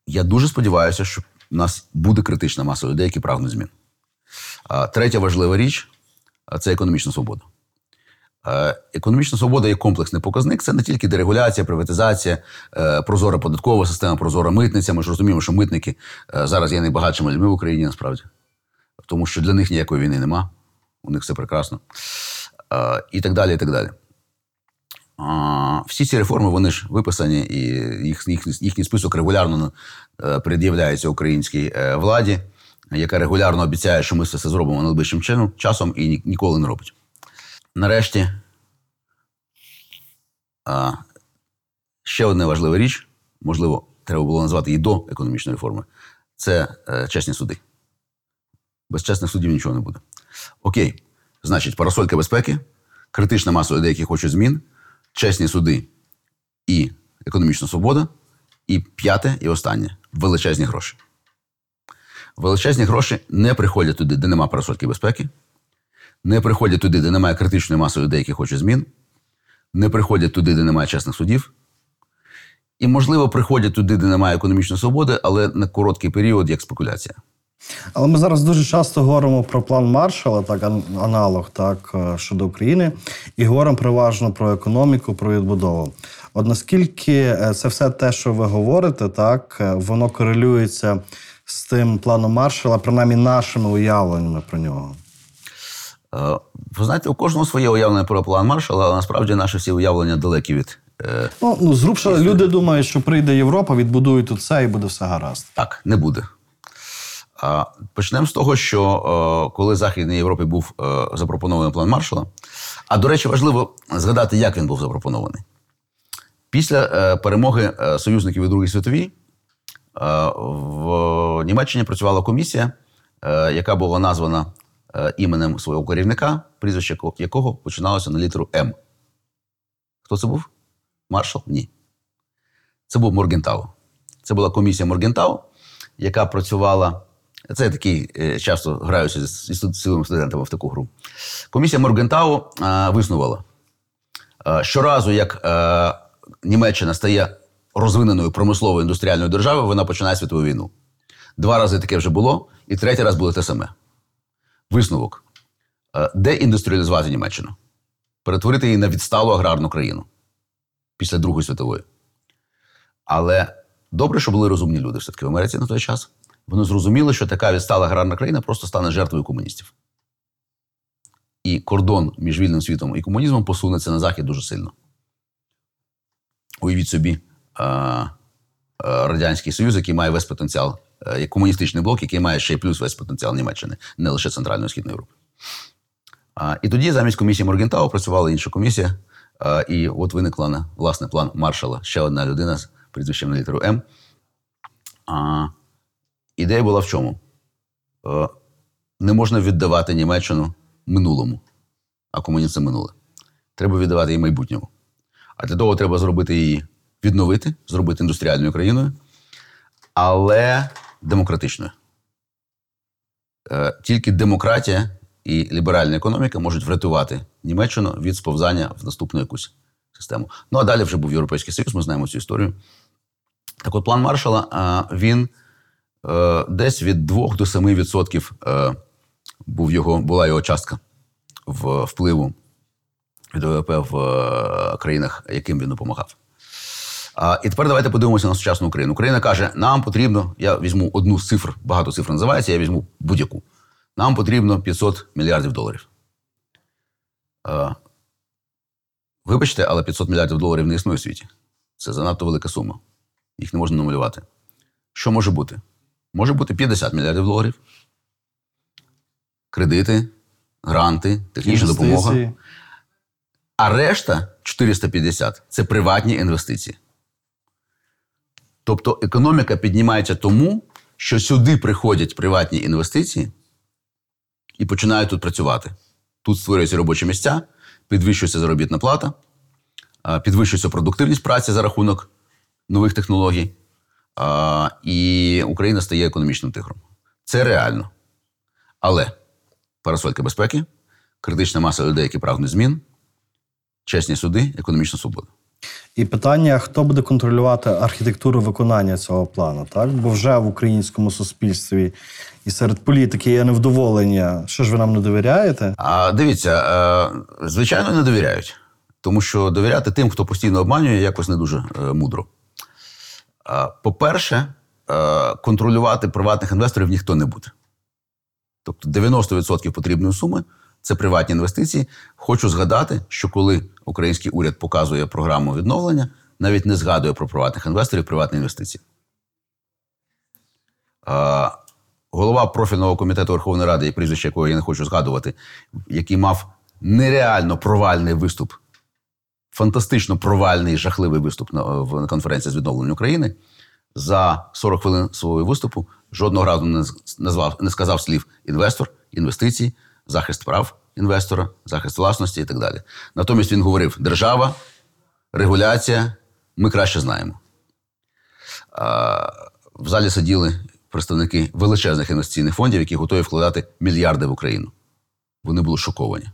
Я дуже сподіваюся, що в нас буде критична маса людей, які прагнуть змін. Третя важлива річ це економічна свобода. Економічна свобода є комплексний показник. Це не тільки дерегуляція, приватизація, е, прозора податкова система, прозора митниця. Ми ж розуміємо, що митники е, зараз є найбагатшими людьми в Україні насправді, тому що для них ніякої війни нема. У них все прекрасно. І так далі. і так далі. Всі ці реформи вони ж виписані, і їх, їхній, їхній список регулярно е, пред'являється українській е, владі, яка регулярно обіцяє, що ми все це зробимо найближчим чином, часом і ні- ніколи не робить. Нарешті, ще одна важлива річ, можливо, треба було назвати її до економічної реформи, це е, чесні суди. Без чесних суддів нічого не буде. Окей, значить, парасолька безпеки, критична маса людей, які хочуть змін, чесні суди і економічна свобода. І п'яте і останнє величезні гроші. Величезні гроші не приходять туди, де нема парасольки безпеки, не приходять туди, де немає критичної маси людей, які хочуть змін, не приходять туди, де немає чесних судів. І, можливо, приходять туди, де немає економічної свободи, але на короткий період як спекуляція. Але ми зараз дуже часто говоримо про план Маршала, так аналог так е, щодо України, і говоримо переважно про економіку, про відбудову. От наскільки е, це все те, що ви говорите, так е, воно корелюється з тим планом Маршала, принаймні нашими уявленнями про нього. Ви знаєте, у кожного своє уявлення про план Маршала, але насправді наші всі уявлення далекі від. Ну, ну зрубша люди думають, що прийде Європа, відбудують тут все і буде все гаразд. Так, не буде. Почнемо з того, що е, коли Західній Європі був е, запропонований план Маршала, а до речі, важливо згадати, як він був запропонований. Після е, перемоги союзників у Другій світовій в Німеччині працювала комісія, яка була названа іменем свого керівника, прізвище якого починалося на літеру М. Хто це був? Маршал? Ні. Це був Моргентау. Це була комісія Моргентау, яка працювала. Це я такий е, часто граюся з із студентами в таку гру. Комісія Моргентау е, виснувала, е, щоразу, як Німеччина стає розвиненою промисловою індустріальною державою, вона починає світову війну. Два рази таке вже було, і третій раз було те саме. Висновок: Е, деіндустріалізувати Німеччину, перетворити її на відсталу аграрну країну після Другої світової. Але добре, що були розумні люди все-таки в Америці на той час. Вони зрозуміли, що така відстала аграрна країна просто стане жертвою комуністів. І кордон між вільним світом і комунізмом посунеться на захід дуже сильно. Уявіть собі, Радянський Союз, який має весь потенціал, е, як комуністичний блок, який має ще й плюс весь потенціал Німеччини, не лише Центральної і Східної Європи. І тоді замість комісії Моргентау працювала інша комісія, і от виникла власне план маршала. Ще одна людина з прізвищем на літеру М. Ідея була в чому? Е, не можна віддавати Німеччину минулому, а комунізм це минуле. Треба віддавати їй майбутньому. А для того треба зробити її, відновити, зробити індустріальною країною, але демократичною. Е, Тільки демократія і ліберальна економіка можуть врятувати Німеччину від сповзання в наступну якусь систему. Ну а далі вже був Європейський Союз, ми знаємо цю історію. Так от, план Маршала, він е, десь від 2 до 7 відсотків е, був його, була його частка в впливу від ВВП в е, країнах, яким він допомагав. І тепер давайте подивимося на сучасну Україну. Україна каже: нам потрібно, я візьму одну з цифр, багато цифр називається, я візьму будь-яку. Нам потрібно 500 мільярдів доларів. Е, вибачте, але 500 мільярдів доларів не існує в світі. Це занадто велика сума. Їх не можна намалювати. Що може бути? Може бути 50 мільярдів доларів, кредити, гранти, технічна допомога. А решта 450 це приватні інвестиції. Тобто економіка піднімається тому, що сюди приходять приватні інвестиції і починають тут працювати. Тут створюються робочі місця, підвищується заробітна плата, підвищується продуктивність праці за рахунок нових технологій, а, і Україна стає економічним тигром. Це реально. Але парасолька безпеки, критична маса людей, які прагнуть змін, чесні суди, економічна свобода. І питання: хто буде контролювати архітектуру виконання цього плану? Так, бо вже в українському суспільстві і серед політики є невдоволення. Що ж ви нам не довіряєте? А дивіться, е, звичайно, не довіряють, тому що довіряти тим, хто постійно обманює, якось не дуже е, мудро. По-перше, е, контролювати приватних інвесторів ніхто не буде. Тобто 90% потрібної суми це приватні інвестиції. Хочу згадати, що коли український уряд показує програму відновлення, навіть не згадує про приватних інвесторів, приватні інвестиції. Голова профільного комітету Верховної Ради, прізвище якого я не хочу згадувати, який мав нереально провальний виступ, фантастично провальний, жахливий виступ на, в- на конференції з відновлення України. За 40 хвилин свого виступу жодного разу не назвав, не сказав слів інвестор, інвестиції, захист прав інвестора, захист власності і так далі. Натомість він говорив: держава, регуляція, ми краще знаємо. В залі сиділи представники величезних інвестиційних фондів, які готові вкладати мільярди в Україну. Вони були шоковані.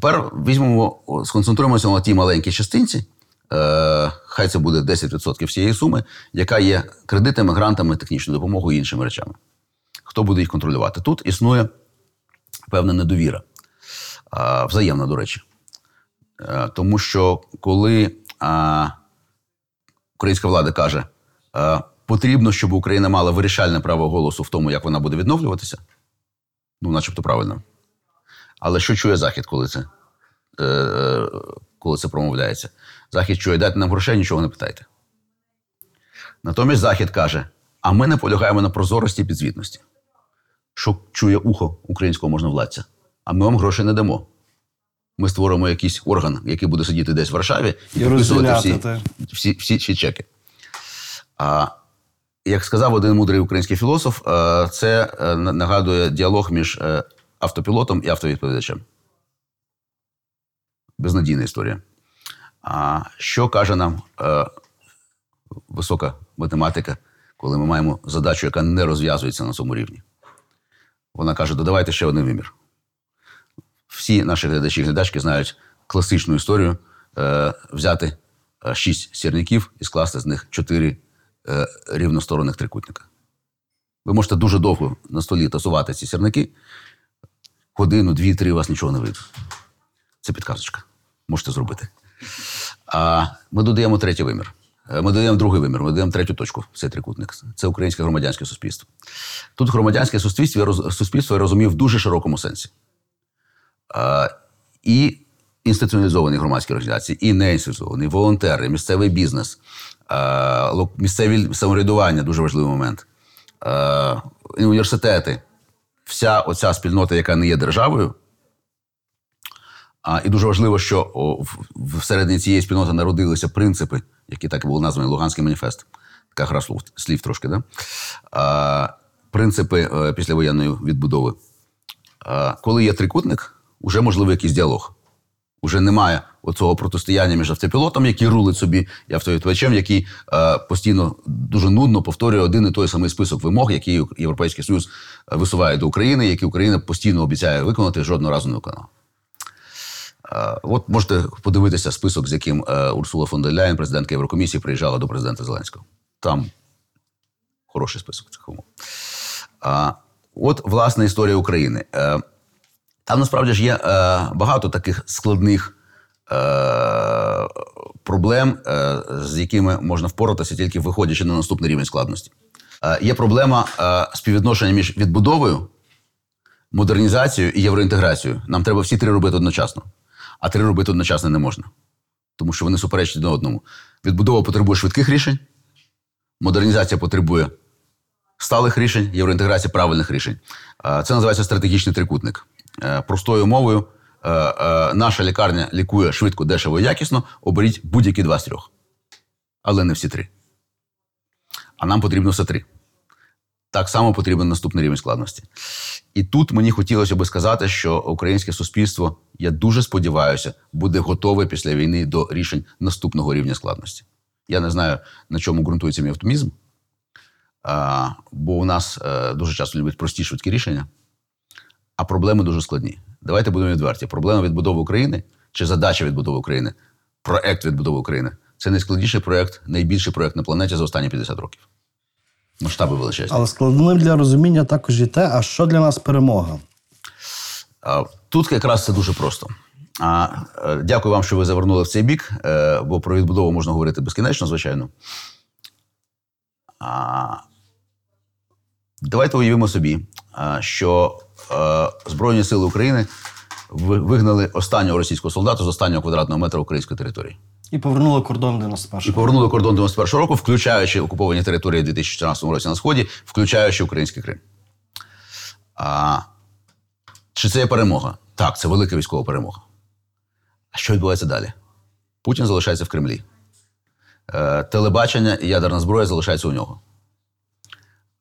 Тепер візьмемо, сконцентруємося на тій маленькій частинці. Е, хай це буде 10% всієї суми, яка є кредитами, грантами, технічною допомогою і іншими речами. Хто буде їх контролювати? Тут існує певна недовіра, взаємна, до речі. Е, Тому що коли українська влада каже, е, потрібно, щоб Україна мала вирішальне право голосу в тому, як вона буде відновлюватися, ну, начебто правильно. Але що чує Захід, коли це, е, е, коли це промовляється? Захід чує, дайте нам грошей, нічого не питайте. Натомість Захід каже: а ми наполягаємо на прозорості і підзвітності. Що чує ухо українського можновладця? А ми вам грошей не дамо. Ми створимо якийсь орган, який буде сидіти десь в Варшаві і, І підписувати всі, всі, всі, всі чеки. А як сказав один мудрий український філософ, е, це нагадує діалог між автопілотом і автовідповідачем. Безнадійна історія. А що каже нам е, висока математика, коли ми маємо задачу, яка не розв'язується на цьому рівні? Вона каже: додавайте ще один вимір. Всі наші глядачі і глядачки знають класичну історію е, взяти е, шість сірників і скласти з них чотири е, рівносторонних трикутника. Ви можете дуже довго на столі тасувати ці сірники, годину, дві, три у вас нічого не вийде. Це підказочка. Можете зробити. А ми додаємо третій вимір. Е, Ми додаємо другий вимір, ми додаємо третю точку в цей трикутник. Це українське громадянське суспільство. Тут громадянське суспільство суспільство я розумів в дуже широкому сенсі. І інституціалізовані громадські організації, і неінституціонізовані, волонтери, місцевий бізнес, місцеві самоврядування дуже важливий момент. Університети. Вся оця спільнота, яка не є державою, а, і дуже важливо, що о, всередині цієї спільноти народилися принципи, які так і були названі Луганський маніфест. Така гра слов, слів трошки, да? а, принципи е, післявоєнної відбудови. А, коли є трикутник, вже можливий якийсь діалог. Уже немає оцього протистояння між автопілотом, який рулить собі, і автовідповідачем, який е, постійно дуже нудно повторює один і той самий список вимог, які Європейський Союз е, висуває до України, які Україна постійно обіцяє виконати, жодного разу не виконала. Е, От можете подивитися список, з яким е, Урсула фон дер Ляєн, президентка Єврокомісії, приїжджала до президента Зеленського. Там хороший список цих умов. А, от власне історія України. Е, Там насправді ж є е, багато таких складних е, проблем, е, з якими можна впоратися, тільки виходячи на наступний рівень складності. Е, є проблема е, співвідношення між відбудовою, модернізацією і євроінтеграцією. Нам треба всі три робити одночасно. А три робити одночасно не можна. Тому що вони суперечать один одному. Відбудова потребує швидких рішень, модернізація потребує сталих рішень, євроінтеграція правильних рішень. Е, Це називається стратегічний трикутник. Е, Простою мовою, е, е, наша лікарня лікує швидко, дешево і якісно. Оберіть будь-які два з трьох. Але не всі три. А нам потрібно все три. Так само потрібен наступний рівень складності. І тут мені хотілося би сказати, що українське суспільство, я дуже сподіваюся, буде готове після війни до рішень наступного рівня складності. Я не знаю, на чому ґрунтується мій оптимізм, бо у нас е, дуже часто люблять прості швидкі рішення, а проблеми дуже складні. Давайте будемо відверті. Проблема відбудови України чи задача відбудови України, проект відбудови України це найскладніший проект, найбільший проект на планеті за останні 50 років. Масштаби величезні. Але складним для розуміння також і те, а що для нас перемога? Тут якраз це дуже просто. А, е, Дякую вам, що ви завернули в цей бік, е, бо про відбудову можна говорити безкінечно, звичайно. А, Давайте уявимо собі, що Збройні Сили України вигнали останнього російського солдата з останнього квадратного метра української території. І повернули кордон 91-го. І повернули кордон 91-го року, включаючи окуповані території у 2014 році на Сході, включаючи український Крим. А, чи це є перемога? Так, це велика військова перемога. А що відбувається далі? Путін залишається в Кремлі. Е, телебачення і ядерна зброя залишаються у нього.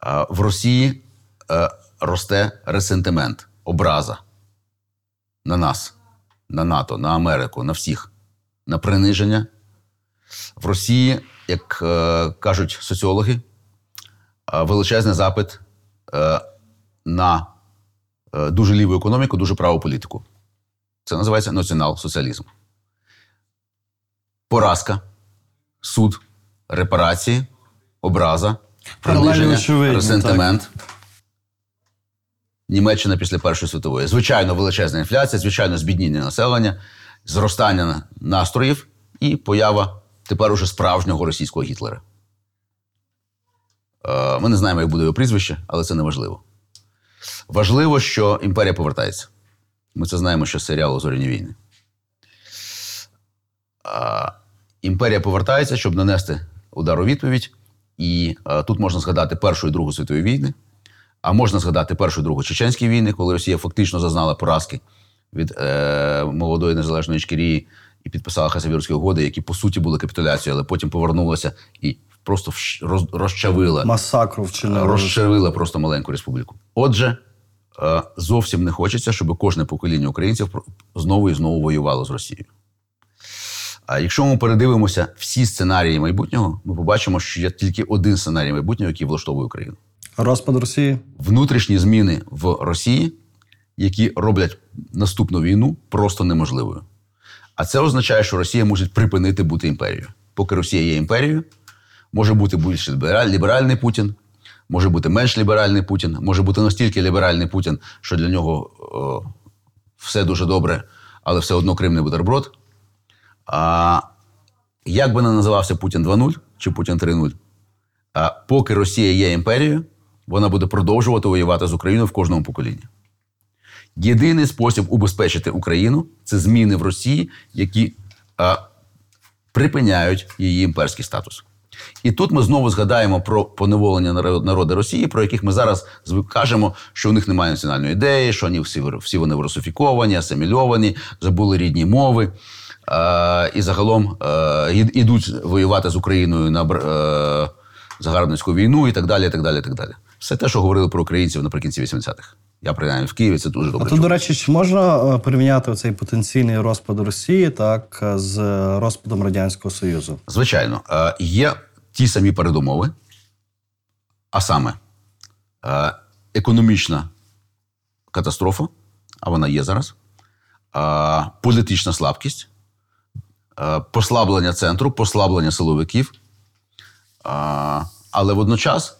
Е, в Росії е, росте ресентимент, образа на нас, на НАТО, на Америку, на всіх, на приниження. В Росії, як е, кажуть соціологи, е, величезний запит е, на е, дуже ліву економіку, дуже праву політику. Це називається націонал-соціалізм. Поразка, суд, репарації, образа, приниження, ресентимент. Німеччина після Першої світової. Звичайно, величезна інфляція, звичайно, збідніння населення, зростання настроїв і поява тепер уже справжнього російського Гітлера. Е, Ми не знаємо, як буде його прізвище, але це не важливо. Важливо, що імперія повертається. Ми це знаємо ще з серіалу Зоряні війни. Е, Імперія повертається, щоб нанести удар у відповідь. І е, тут можна згадати Першу і Другу світові війни, а можна згадати Першу і Другу Чеченські війни, коли Росія фактично зазнала поразки від е, молодої незалежної Ічкерії і підписала Хасавірські угоди, які по суті були капітуляцією, але потім повернулася і просто роз- розчавила Масакру вчинили. розчавила просто маленьку республіку. Отже, е, зовсім не хочеться, щоб кожне покоління українців знову і знову воювало з Росією. А якщо ми передивимося всі сценарії майбутнього, ми побачимо, що є тільки один сценарій майбутнього, який влаштовує Україну. Розпад Росії. Внутрішні зміни в Росії, які роблять наступну війну просто неможливою. А це означає, що Росія може припинити бути імперією. Поки Росія є імперією, може бути більш ліберальний Путін, може бути менш ліберальний Путін, може бути настільки ліберальний Путін, що для нього о, все дуже добре, але все одно Крим не бутерброд. А як би не називався Путін 2.0 чи Путін 3.0, а поки Росія є імперією, вона буде продовжувати воювати з Україною в кожному поколінні. Єдиний спосіб убезпечити Україну це зміни в Росії, які а, припиняють її імперський статус. І тут ми знову згадаємо про поневолення народ- народу Росії, про яких ми зараз кажемо, що у них немає національної ідеї, що вони всі, всі вони русифіковані, асимільовані, забули рідні мови. Е, і загалом е, ід- ідуть воювати з Україною на е, загарбницьку війну і так далі. і так далі, і так далі. Все те, що говорили про українців наприкінці 80-х. Я принаймні в Києві це дуже А добре. тут, до речі, чи можна е, порівняти цей потенційний розпад Росії так з розпадом Радянського Союзу? Звичайно, е, є ті самі передумови, а саме е, економічна катастрофа, а вона є зараз, політична слабкість, послаблення центру, послаблення силовиків. Але водночас,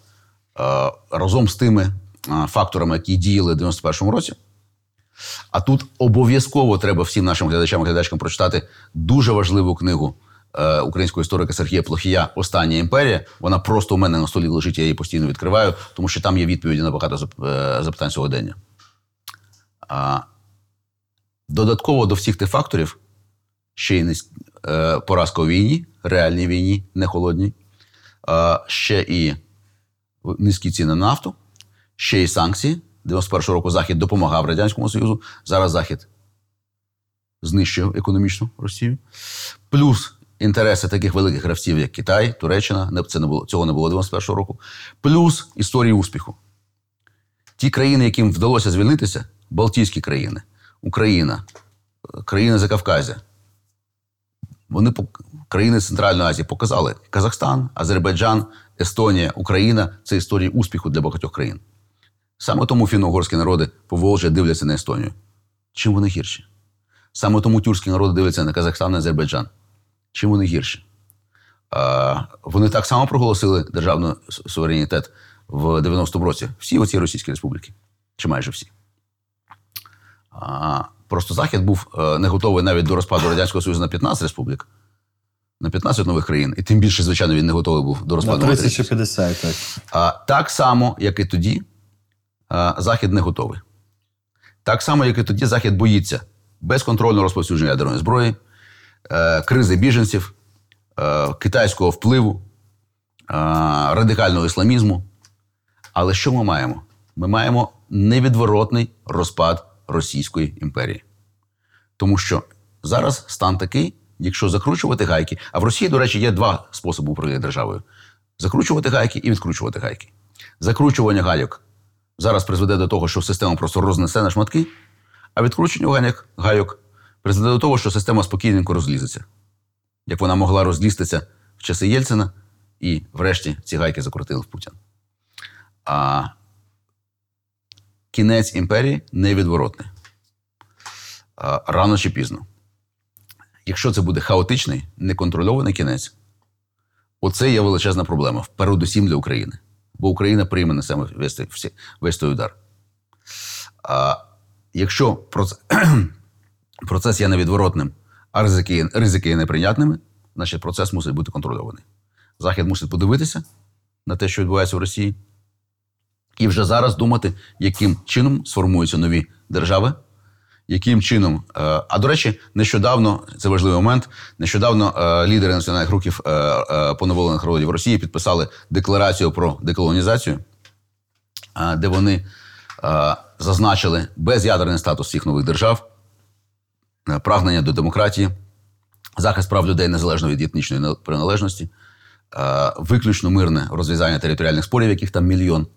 разом з тими е, факторами, які діяли в 91-му році, а тут обов'язково треба всім нашим глядачам і глядачкам прочитати дуже важливу книгу е, українського історика Сергія Плохія Остання імперія. Вона просто у мене на столі лежить, я її постійно відкриваю, тому що там є відповіді на багато е, запитань сьогодення. Додатково до всіх тих факторів ще й е, поразка у війні, реальній війні, не холодній, е, ще і низькі ціни на нафту, ще й санкції. 91-го року Захід допомагав Радянському Союзу. Зараз Захід знищує економічно Росію. Плюс інтереси таких великих гравців, як Китай, Туреччина. Це не було, цього не було 91-го року. Плюс історії успіху. Ті країни, яким вдалося звільнитися, Балтійські країни, Україна, е, країни Закавказя, вони країни Центральної Азії показали Казахстан, Азербайджан, Естонія, Україна це історії успіху для багатьох країн. Саме тому фінно-угорські народи Поволжя дивляться на Естонію. Чим вони гірші? Саме тому тюркські народи дивляться на Казахстан і Азербайджан. Чим вони гірші? А, вони так само проголосили державний суверенітет в 90-му році. Всі оці російські республіки. Чи майже всі. А, просто Захід був е, не готовий навіть до розпаду Радянського Союзу на 15 республік, на 15 нових країн. І тим більше, звичайно, він не готовий був до На розпаду 30 чи 50, так. А, так само, як і тоді, а, Захід не готовий. Так само, як і тоді, Захід боїться безконтрольного розповсюдження ядерної зброї, е, кризи біженців, е, китайського впливу, е, радикального ісламізму. Але що ми маємо? Ми маємо невідворотний розпад Російської імперії. Тому що зараз стан такий, якщо закручувати гайки, а в Росії, до речі, є два способи управління державою: закручувати гайки і відкручувати гайки. Закручування гайок зараз призведе до того, що система просто рознесе на шматки, а відкручування гайок, призведе до того, що система спокійненько розлізеться, як вона могла розлізтися в часи Єльцина, і врешті ці гайки закрутили в Путін. А кінець імперії невідворотний. Рано чи пізно. Якщо це буде хаотичний, неконтрольований кінець, оце є величезна проблема, передусім для України. Бо Україна прийме на себе весь, весь той удар. А якщо процес, процес є невідворотним, а ризики, ризики є неприйнятними, значить процес мусить бути контрольований. Захід мусить подивитися на те, що відбувається в Росії, і вже зараз думати, яким чином сформуються нові держави, яким чином. е, А до речі, нещодавно це важливий момент. Нещодавно е, лідери національних рухів е, поневолених народів Росії підписали декларацію про деколонізацію, де вони зазначили без'ядерний статус всіх нових держав, прагнення до демократії, захист прав людей незалежно від етнічної приналежності, виключно мирне розв'язання територіальних спорів, яких там мільйон.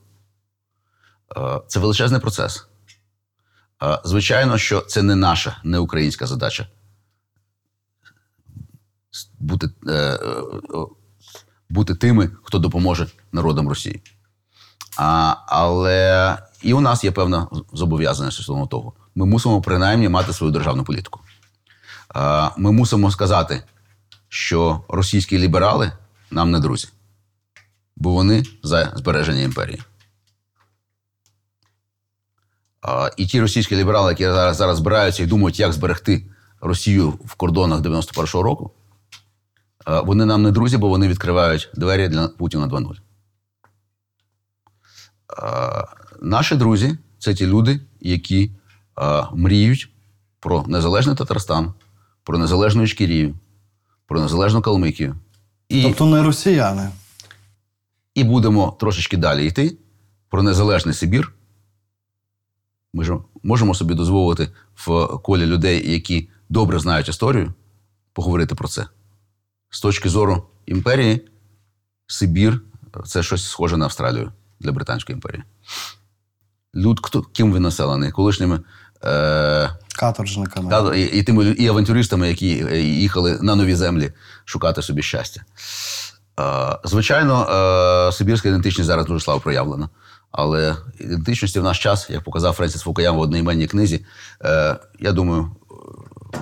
Це величезний процес. Звичайно, що це не наша, не українська задача. Бути, е, е, бути тими, хто допоможе народам Росії. А, але і у нас є певна зобов'язаність стосовно того. Ми мусимо принаймні мати свою державну політику. А, ми мусимо сказати, що російські ліберали нам не друзі, бо вони за збереження імперії. І ті російські ліберали, які зараз, зараз збираються і думають, як зберегти Росію в кордонах 91-го року, вони нам не друзі, бо вони відкривають двері для Путіна 2.0. Е, Наші друзі це ті люди, які мріють про незалежний Татарстан, про незалежну Ічкірію, про незалежну Калмикію. І, Тобто не росіяни. і будемо трошечки далі йти про незалежний Сибір. Ми ж можемо собі дозволити в колі людей, які добре знають історію, поговорити про це. З точки зору імперії, Сибір це щось схоже на Австралію для Британської імперії. Люд, хто, ким він населений? Колишніми е, Каторжниками. та, і, і тими і авантюристами, які е, їхали на нові землі шукати собі щастя. Е, звичайно, е, сибірська ідентичність зараз дуже слабо проявлена. Але ідентичності в наш час, як показав Френсіс Фукаяма в одноіменній книзі, е, я думаю, е,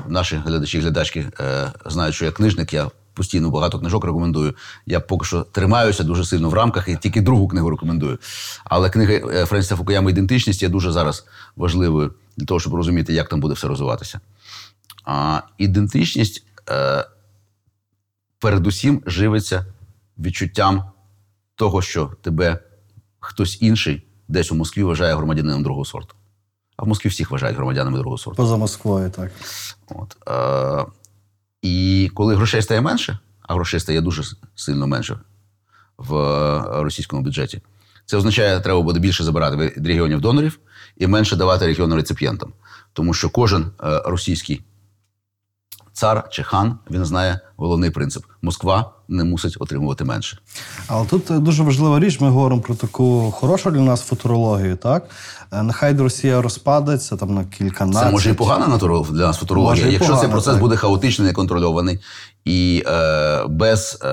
наші глядачі і глядачки е, знають, що я книжник, я постійно багато книжок рекомендую. Я поки що тримаюся дуже сильно в рамках і тільки другу книгу рекомендую. Але книга е, Френсіса Фукаяма Ідентичність є дуже зараз важливою для того, щоб розуміти, як там буде все розвиватися. А ідентичність е, передусім живиться відчуттям того, що тебе хтось інший десь у Москві вважає громадянином другого сорту. А в Москві всіх вважають громадянами другого сорту. Поза Москвою, так. От, е, і коли грошей стає менше, а грошей стає дуже сильно менше в е, російському бюджеті, це означає, що треба буде більше забирати від регіонів донорів і менше давати регіону реципієнтам. Тому що кожен е, російський цар чи хан він знає головний принцип: Москва не мусить отримувати менше. Але тут дуже важлива річ. Ми говоримо про таку хорошу для нас футурологію, так? Е, Нехай Росія розпадеться там на кілька націй. Це може і погана натура- для нас футурологія. Може Якщо погано, цей процес так. буде хаотичний, неконтрольований і е, без е,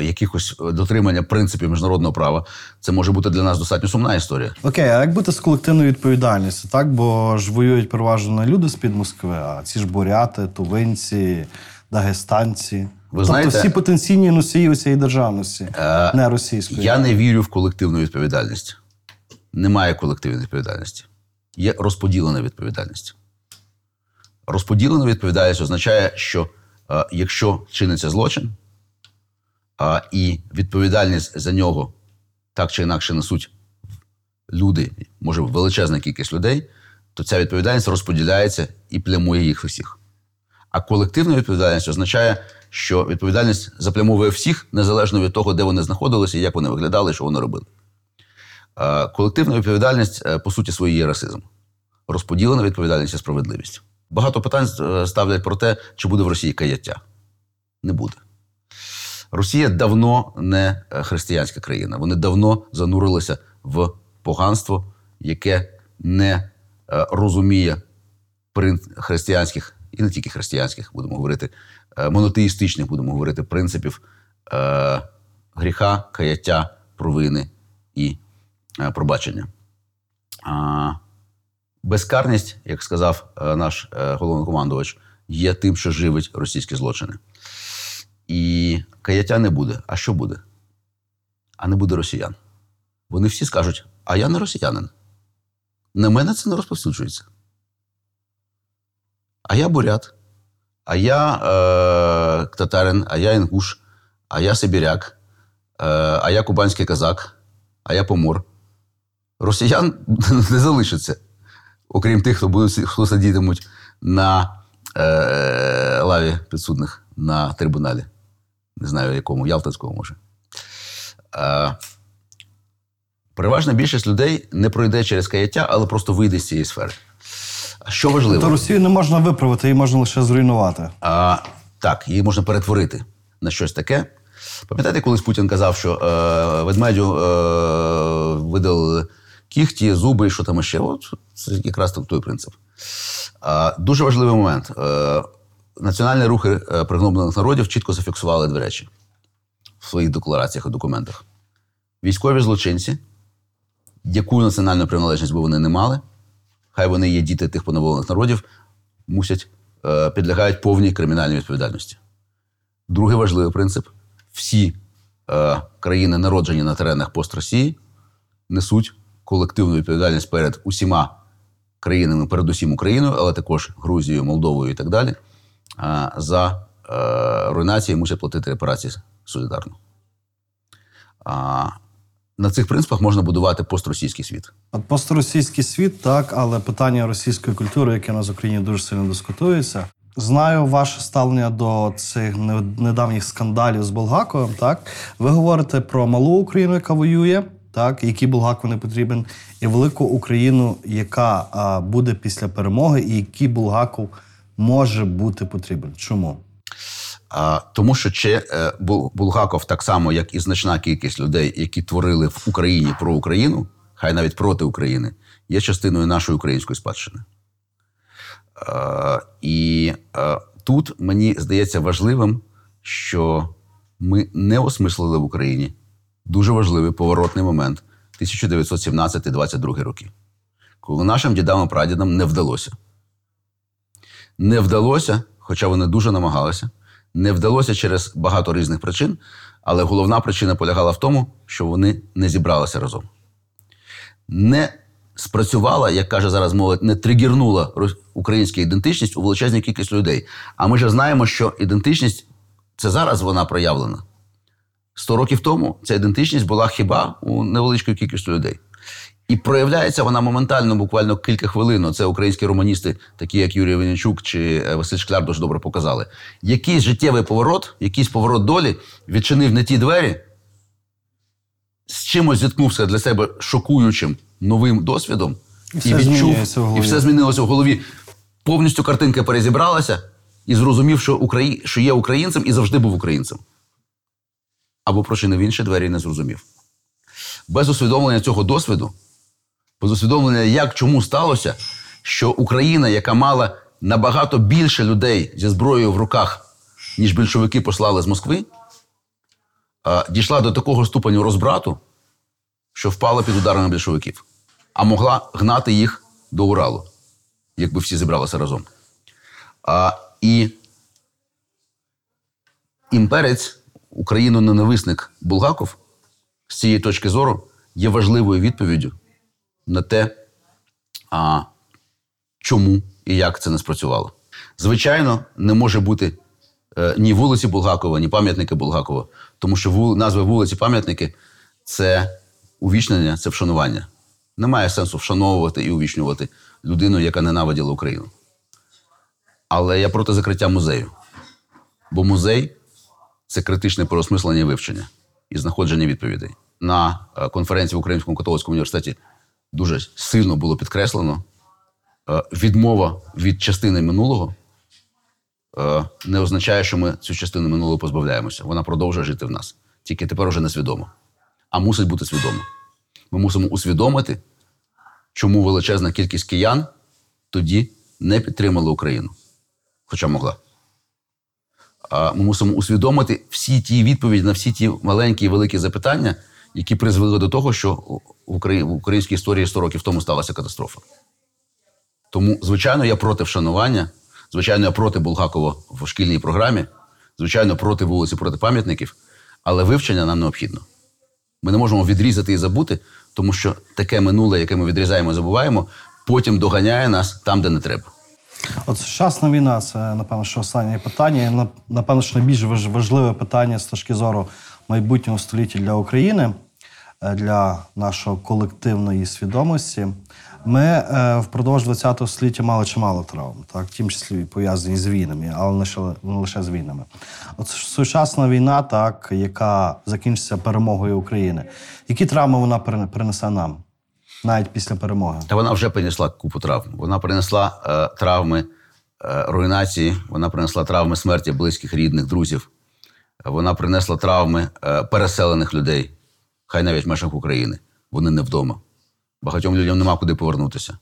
якихось дотримання принципів міжнародного права, це може бути для нас достатньо сумна історія. Окей, а як бути з колективною відповідальністю, так? Бо ж воюють переважно не люди з-під Москви, а ці ж буряти, тувинці, дагестанці. Ви тобто знаєте- всі потенційні носії цієї державності, Е, не російської. Я не вірю в колективну відповідальність. Немає колективної відповідальності. Є розподілена відповідальність. Розподілена відповідальність означає, що е, якщо чиниться злочин, е, і відповідальність за нього так чи інакше несуть люди, може величезна кількість людей, то ця відповідальність розподіляється і плямує їх усіх. А колективна відповідальність означає, що відповідальність заплямовує всіх, незалежно від того, де вони знаходилися, як вони виглядали, що вони робили. Колективна відповідальність, е, по суті, своїй є расизм. Розподілена відповідальність і справедливість. Багато питань е, ставлять про те, чи буде в Росії каяття. Не буде. Росія давно не е, християнська країна. Вони давно занурилися в поганство, яке не розуміє християнських, і не тільки християнських, будемо говорити, монотеїстичних, будемо говорити, принципів е, гріха, каяття, провини і е, пробачення. А, безкарність, як сказав е, наш е, головнокомандувач, є тим, що живить російські злочини. І каяття не буде. А що буде? А не буде росіян. Вони всі скажуть: а я не росіянин. На мене це не розповсюджується. А я бурят, а я е, татарин, а я інгуш, а я сибіряк, е, а я кубанський казак, а я помор. Росіян не залишиться, окрім тих, хто хто сидітимуть на е, лаві підсудних на трибуналі. Не знаю, якому, Ялтинському може. Е, переважна більшість людей не пройде через каяття, але просто вийде з цієї сфери. Що важливо? То Росію не можна виправити, її можна лише зруйнувати. А, так, її можна перетворити на щось таке, Пам'ятаєте, колись Путін казав, що е, ведмедю е, видали кіхті, зуби і що там ще? От це якраз так той принцип. Е, дуже важливий момент. Е, національні рухи е, пригноблених народів чітко зафіксували дві речі в своїх деклараціях і документах. Військові злочинці, яку національну приналежність би вони не мали, хай вони є діти тих поневолених народів, мусять е, підлягають повній кримінальній відповідальності. Другий важливий принцип: всі е, країни, народжені на теренах пост-Росії, несуть колективну відповідальність перед усіма країнами, передусім Україною, але також Грузією, Молдовою і так далі, е, за руйнації мусять платити репарації солідарно. На цих принципах можна будувати постросійський світ. От постросійський світ, так, але питання російської культури, яке у нас в Україні дуже сильно дискутується. Знаю ваше ставлення до цих не- недавніх скандалів з Булгаковим. Так, ви говорите про малу Україну, яка воює, так, який Булгаков не потрібен, і велику Україну, яка а, буде після перемоги, і який Булгаков може бути потрібен. Чому? Тому що ще е, Булгаков, так само, як і значна кількість людей, які творили в Україні про Україну, хай навіть проти України, є частиною нашої української спадщини. І тут мені здається важливим, що ми не осмислили в Україні дуже важливий поворотний момент 1917-22 роки, коли нашим дідам і прадідам не вдалося. Не вдалося, хоча вони дуже намагалися. Не вдалося через багато різних причин, але головна причина полягала в тому, що вони не зібралися разом. Не спрацювала, як каже зараз молодь, не тригернула рос- українська ідентичність у величезній кількість людей. А ми ж знаємо, що ідентичність це зараз вона проявлена. Сто років тому ця ідентичність була хіба у невеличкої кількості людей. І проявляється вона моментально, буквально кілька хвилин. Це українські романісти, такі як Юрій Венечук чи е, Василь Шкляр, дуже добре показали. Якийсь життєвий поворот, якийсь поворот долі відчинив не ті двері, з чимось зіткнувся для себе шокуючим новим досвідом, І все змінюється в і все змінилося в голові. Повністю картинка перезібралася і зрозумів, що, Украї... що є українцем і завжди був українцем. Або прочинив інші двері і не зрозумів. Без усвідомлення цього досвіду, без усвідомлення, як чому сталося, що Україна, яка мала набагато більше людей зі зброєю в руках, ніж більшовики послали з Москви, дійшла до такого ступеню розбрату, що впала під ударами більшовиків, а могла гнати їх до Уралу, якби всі зібралися разом. А, і імперець, Україну-ненависник Булгаков з цієї точки зору є важливою відповіддю на те, а, чому і як це не спрацювало. Звичайно, не може бути е, ні вулиці Булгакова, ні пам'ятники Булгакова, тому що вул, назви вулиці пам'ятники це увічнення, це вшанування. Немає сенсу вшановувати і увічнювати людину, яка ненавиділа Україну. Але я проти закриття музею. Бо музей це критичне переосмислення і вивчення і знаходження відповідей. На е, конференції в Українському католицькому університеті дуже сильно було підкреслено е, відмова від частини минулого е, не означає, що ми цю частину минулого позбавляємося. Вона продовжує жити в нас. Тільки тепер уже несвідомо. А мусить бути свідомо. Ми мусимо усвідомити, чому величезна кількість киян тоді не підтримала Україну, хоча могла. А Ми мусимо усвідомити всі ті відповіді на всі ті маленькі і великі запитання, які призвели до того, що в Украї- в українській історії 100 років тому сталася катастрофа. Тому, звичайно, я проти вшанування, звичайно, я проти Булгакова в шкільній програмі, звичайно, проти вулиці, проти пам'ятників, але вивчення нам необхідно. Ми не можемо відрізати і забути, тому що таке минуле, яке ми відрізаємо і забуваємо, потім доганяє нас там, де не треба. От сучасна війна це, напевно, що останнє питання. Напевно, що найбільш важливе питання з точки зору майбутнього століття для України, е, для нашої колективної свідомості. Ми е, впродовж ХХ століття мали чимало травм, так, в тім числі пов'язані з війнами, але не лише, не лише з війнами. От сучасна війна, так, яка закінчиться перемогою України. Які травми вона принесе нам, навіть після перемоги? Та вона вже принесла купу травм. Вона принесла е, травми е, руйнації, вона принесла травми смерті близьких, рідних, друзів. Вона принесла травми е, переселених людей, хай навіть в межах України. Вони не вдома. Багатьом людям нема куди повернутися.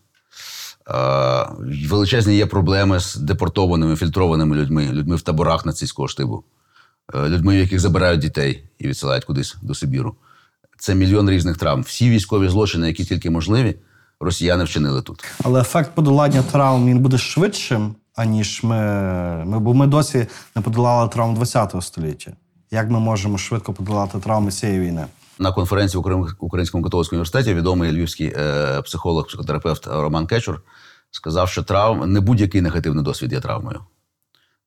Е, величезні є проблеми з депортованими, фільтрованими людьми, людьми в таборах нацистського штибу, е, людьми, яких забирають дітей і відсилають кудись до Сибіру. Це мільйон різних травм. Всі військові злочини, які тільки можливі, росіяни вчинили тут. Але ефект подолання травм він буде швидшим, аніж ми, ми. Бо ми досі не подолали травм ХХ століття. Як ми можемо швидко подолати травми цієї війни? На конференції в Українському католицькому університеті відомий львівський е, психолог, психотерапевт Роман Кечур сказав, що травм не будь-який негативний досвід є травмою.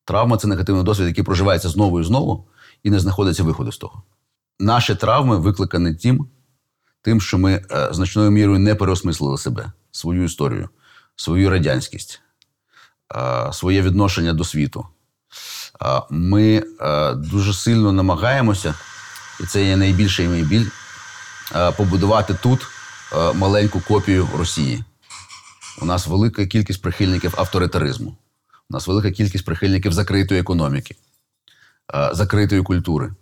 Травма це негативний досвід, який проживається знову і знову і не знаходиться виходу з того. Наші травми викликані тим, тим, що ми е, значною мірою не переосмислили себе, свою історію, свою радянськість, своє відношення до світу. Е, Ми е, дуже сильно намагаємося, і це є найбільший мій біль, е, побудувати тут е, маленьку копію Росії. У нас велика кількість прихильників авторитаризму. У нас велика кількість прихильників закритої економіки, е, закритої культури.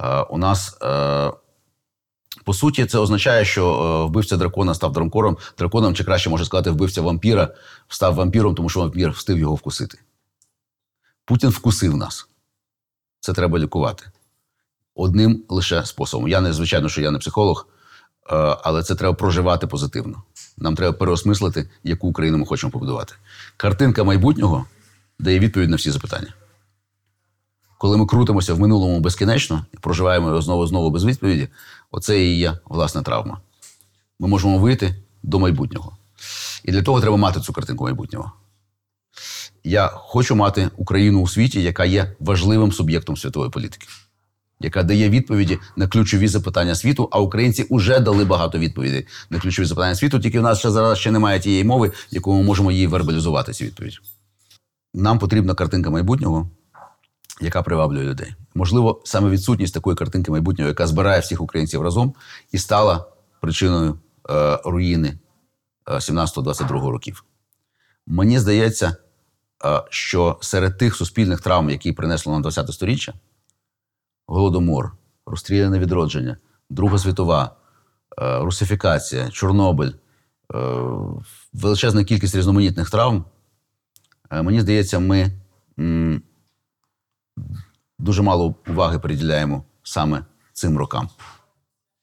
Е, У нас, е, по суті, це означає, що е, вбивця дракона став драконом, драконом, чи краще може сказати, вбивця вампіра став вампіром, тому що вампір встиг його вкусити. Путін вкусив нас. Це треба лікувати. Одним лише способом. Я не, звичайно, що я не психолог, е, але це треба проживати позитивно. Нам треба переосмислити, яку Україну ми хочемо побудувати. Картинка майбутнього дає відповідь на всі запитання. Коли ми крутимося в минулому безкінечно і проживаємо його знову знову без відповіді, оце і є власна травма. Ми можемо вийти до майбутнього. І для того треба мати цю картинку майбутнього. Я хочу мати Україну у світі, яка є важливим суб'єктом світової політики, яка дає відповіді на ключові запитання світу, а українці вже дали багато відповідей на ключові запитання світу, тільки в нас ще зараз ще немає тієї мови, якою ми можемо її вербалізувати, ці відповіді. Нам потрібна картинка майбутнього, яка приваблює людей. Можливо, саме відсутність такої картинки майбутнього, яка збирає всіх українців разом, і стала причиною е, руїни е, 17-22 років. Мені здається, е, що серед тих суспільних травм, які принесло нам 20 сторіччя, голодомор, розстріляне відродження, Друга світова, е, русифікація, Чорнобиль, е, величезна кількість різноманітних травм. Е, Мені здається, ми м, дуже мало уваги приділяємо саме цим рокам,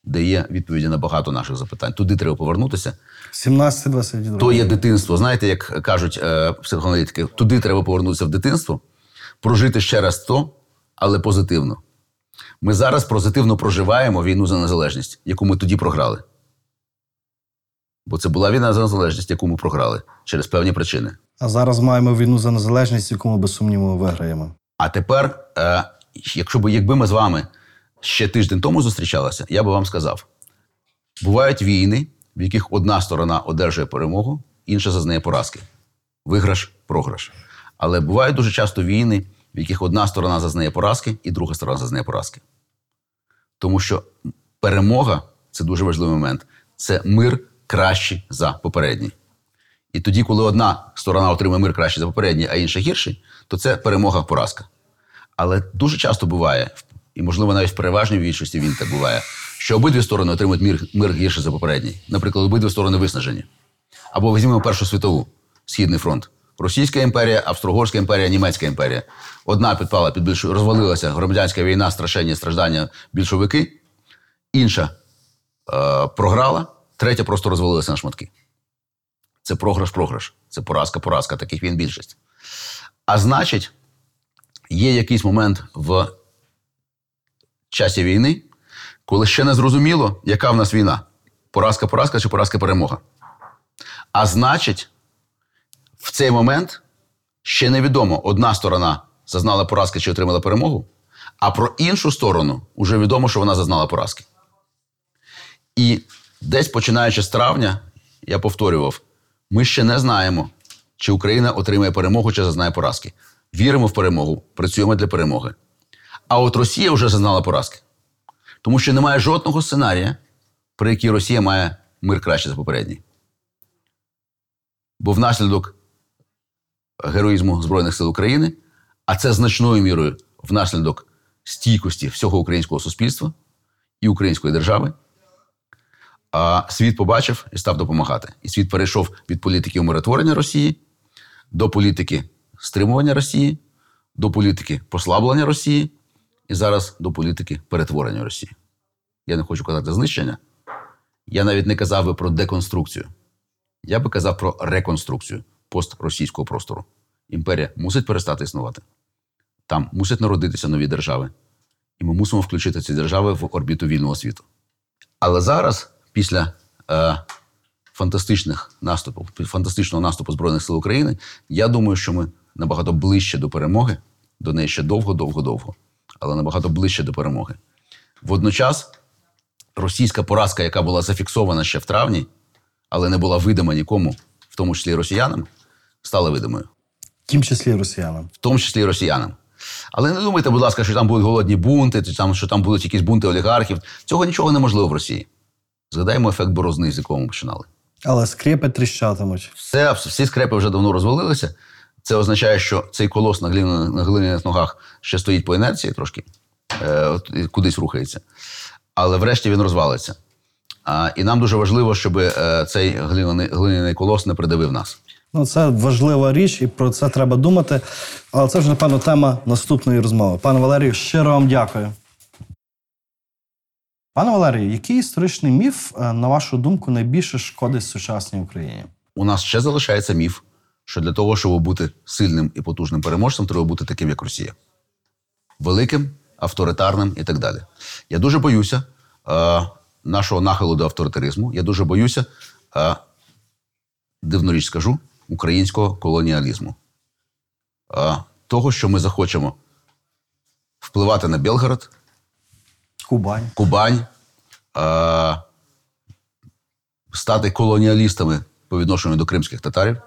де є відповіді на багато наших запитань. Туди треба повернутися. 17-22. То є дитинство. Знаєте, як кажуть е, психоаналітики, туди треба повернутися в дитинство, прожити ще раз то, але позитивно. Ми зараз позитивно проживаємо війну за незалежність, яку ми тоді програли. Бо це була війна за незалежність, яку ми програли через певні причини. А зараз маємо війну за незалежність, яку ми без сумніву виграємо. А тепер, е, якщо б якби ми з вами ще тиждень тому зустрічалися, я би вам сказав: бувають війни, в яких одна сторона одержує перемогу, інша зазнає поразки. Виграш, програш. Але бувають дуже часто війни, в яких одна сторона зазнає поразки, і друга сторона зазнає поразки. Тому що перемога це дуже важливий момент. Це мир кращий за попередній. І тоді, коли одна сторона отримує мир краще за попередній, а інша гірший, то це перемога-поразка. Але дуже часто буває, і можливо навіть в переважній більшості він так буває, що обидві сторони отримують мир, мир гірше за попередній. Наприклад, обидві сторони виснажені. Або візьмемо Першу світову, Східний фронт. Російська імперія, Австро-Угорська імперія, Німецька імперія. Одна підпала під більшу, розвалилася громадянська війна, страшенні страждання більшовики, інша е, програла, третя просто розвалилася на шматки. Це програш-програш, це поразка-поразка, таких він більшість. А значить, є якийсь момент в часі війни, коли ще не зрозуміло, яка в нас війна: поразка-поразка чи поразка-перемога. А значить, в цей момент ще невідомо, одна сторона зазнала поразки чи отримала перемогу, а про іншу сторону вже відомо, що вона зазнала поразки. І десь починаючи з травня, я повторював: ми ще не знаємо, чи Україна отримає перемогу, чи зазнає поразки. Віримо в перемогу, працюємо для перемоги. А от Росія вже зазнала поразки. Тому що немає жодного сценарія, при якій Росія має мир краще за попередній. Бо внаслідок героїзму Збройних сил України, а це значною мірою внаслідок стійкості всього українського суспільства і української держави. А світ побачив і став допомагати. І світ перейшов від політики умиротворення Росії до політики стримування Росії, до політики послаблення Росії і зараз до політики перетворення Росії. Я не хочу казати знищення. Я навіть не казав би про деконструкцію. Я би казав про реконструкцію постросійського простору. Імперія мусить перестати існувати. Там мусять народитися нові держави. І ми мусимо включити ці держави в орбіту вільного світу. Але зараз, після е, фантастичних наступів, фантастичного наступу Збройних сил України, я думаю, що ми набагато ближче до перемоги, до неї ще довго, довго, довго, але набагато ближче до перемоги. Водночас, російська поразка, яка була зафіксована ще в травні, але не була видима нікому, в тому числі росіянам, стала видимою В тім числі росіянам. в тому числі росіянам. Але не думайте, будь ласка, що там будуть голодні бунти, чи там, що там будуть якісь бунти олігархів. Цього нічого неможливо в Росії. Згадаємо ефект борозни, з якого ми починали. Але скрипи тріщатимуть. Все, всі скрепи вже давно розвалилися. Це означає, що цей колос на, глиняних- на глиняних ногах ще стоїть по інерції трошки, е, от, кудись рухається. Але врешті він розвалиться. А, і нам дуже важливо, щоб е, цей глиняний, глиняний колос не придавив нас. Ну, це важлива річ, і про це треба думати. Але це вже, напевно, тема наступної розмови. Пане Валерію, щиро вам дякую. Пане Валерію, який історичний міф, е, на вашу думку, найбільше шкодить сучасній Україні? у нас ще залишається міф, що для того, щоб бути сильним і потужним переможцем, треба бути таким, як Росія. Великим, авторитарним і так далі. Я дуже боюся е, нашого нахилу до авторитаризму. Я дуже боюся, е, дивну річ скажу, українського колоніалізму. Е, того, що ми захочемо впливати на Белгород, Кубань. Кубань, стати колоніалістами по відношенню до кримських татарів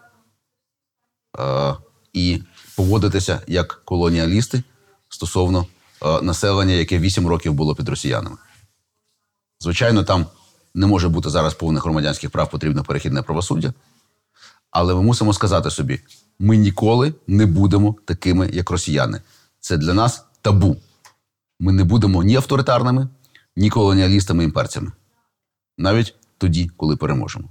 і поводитися як колоніалісти стосовно населення, яке 8 років було під росіянами. Звичайно, там не може бути зараз повних громадянських прав, потрібно перехідне правосуддя. Але ми мусимо сказати собі: ми ніколи не будемо такими, як росіяни. Це для нас табу. Ми не будемо ні авторитарними, ні колоніалістами імперцями. Навіть тоді, коли переможемо.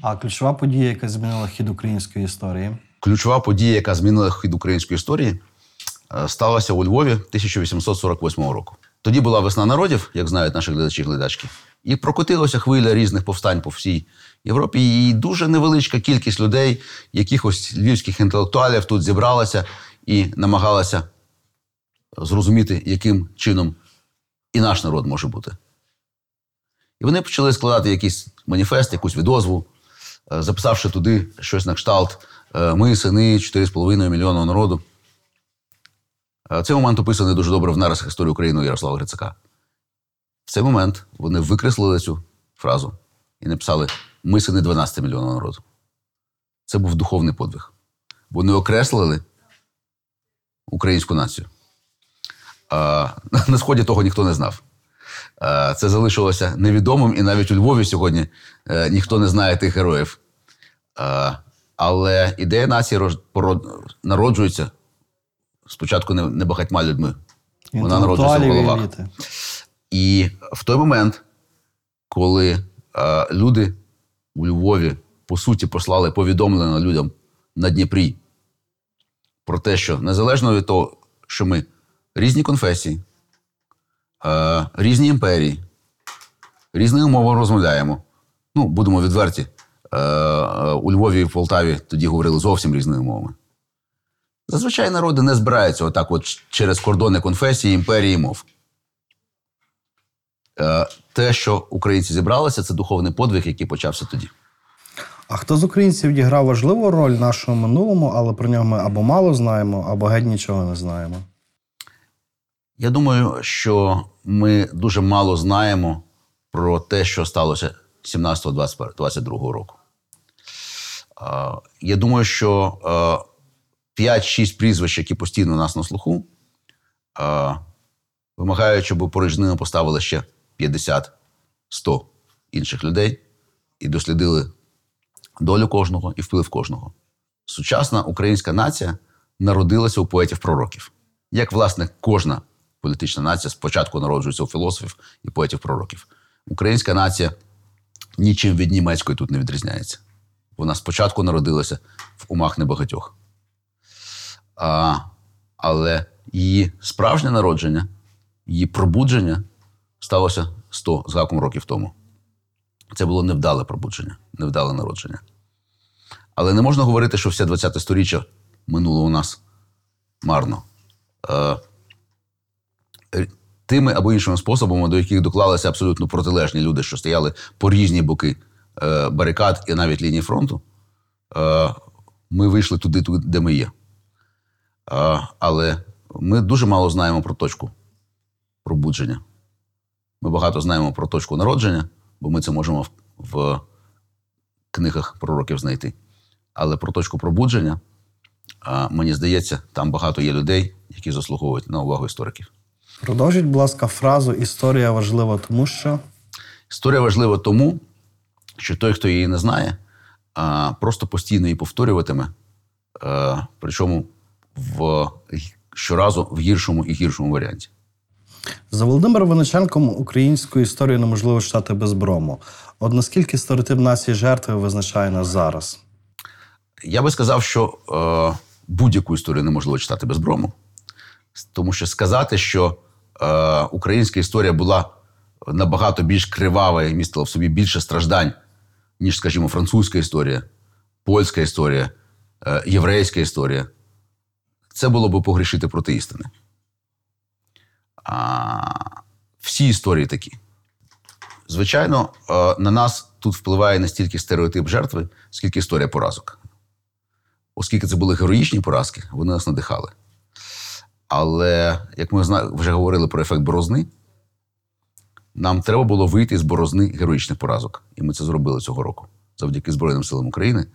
А ключова подія, яка змінила хід української історії. Ключова подія, яка змінила хід української історії, е, сталася у Львові 1848 року. Тоді була весна народів, як знають наші глядачі і глядачки, і прокотилася хвиля різних повстань по всій Європі. І дуже невеличка кількість людей, якихось львівських інтелектуалів тут зібралася і намагалася зрозуміти, яким чином і наш народ може бути. І вони почали складати якийсь маніфест, якусь відозву, е, записавши туди щось на кшталт е, Ми, сини 4,5 мільйона народу. Е, Цей момент описаний дуже добре в нарисах історії України Ярослава Грицака. В цей момент вони викреслили цю фразу і написали Ми сини 12 мільйонів народу. Це був духовний подвиг. Вони окреслили українську націю. А, на сході того ніхто не знав. Це залишилося невідомим, і навіть у Львові сьогодні е, ніхто не знає тих героїв. Але ідея нації народжується спочатку не, багатьма людьми. Вона народжується в головах. І в той момент, коли е, люди у Львові, по суті, послали повідомлення людям на Дніпрі про те, що незалежно від того, що ми різні конфесії, е, різні імперії, різною мовою розмовляємо. Ну, будемо відверті. Е, е, у Львові і Полтаві тоді говорили зовсім різними мовами. Зазвичай народи не збираються отак, от через кордони конфесії, імперії, мов. Те, що українці зібралися, це духовний подвиг, який почався тоді. А хто з українців відіграв важливу роль в нашому минулому, але про нього ми або мало знаємо, або геть нічого не знаємо. Я думаю, що ми дуже мало знаємо про те, що сталося 17-22 року. Я думаю, що е, 5-6 прізвищ, які постійно у нас на слуху, вимагають, щоб поруч ними поставили ще 50-100 інших людей і дослідили долю кожного і вплив кожного. Сучасна українська нація народилася у поетів-пророків. Як, власне, кожна політична нація спочатку народжується у філософів і поетів-пророків. Українська нація нічим від німецької тут не відрізняється. Вона спочатку народилася в умах небагатьох. А, але її справжнє народження, її пробудження сталося 100 з гаком років тому. Це було невдале пробудження, невдале народження. Але не можна говорити, що все 20 сторіччя минуло у нас марно. Е, тими або іншими способами, до яких доклалися абсолютно протилежні люди, що стояли по різні боки е, барикад і навіть лінії фронту, е, ми вийшли туди, де ми є. Але ми дуже мало знаємо про точку пробудження. Ми багато знаємо про точку народження, бо ми це можемо в книгах пророків знайти. Але про точку пробудження, мені здається, там багато є людей, які заслуговують на увагу істориків. Продовжіть, будь ласка, фразу Історія важлива, тому що Історія важлива тому, що той, хто її не знає, просто постійно її повторюватиме, причому в, щоразу в гіршому і гіршому варіанті. за Володимиром Винниченком українську історію неможливо читати без брому. От наскільки стереотип нації жертви визначає нас зараз? Я би сказав, що е, будь-яку історію неможливо читати без брому. Тому що сказати, що українська історія була набагато більш кривава і містила в собі більше страждань, ніж, скажімо, французька історія, польська історія, е, єврейська історія, це було би погрішити проти істини. А, всі історії такі. Звичайно, е, на нас тут впливає не стільки стереотип жертви, скільки історія поразок. Оскільки це були героїчні поразки, вони нас надихали. Але як ми вже говорили про ефект борозни, нам треба було вийти з борозни героїчних поразок. І ми це зробили цього року завдяки Збройним силам України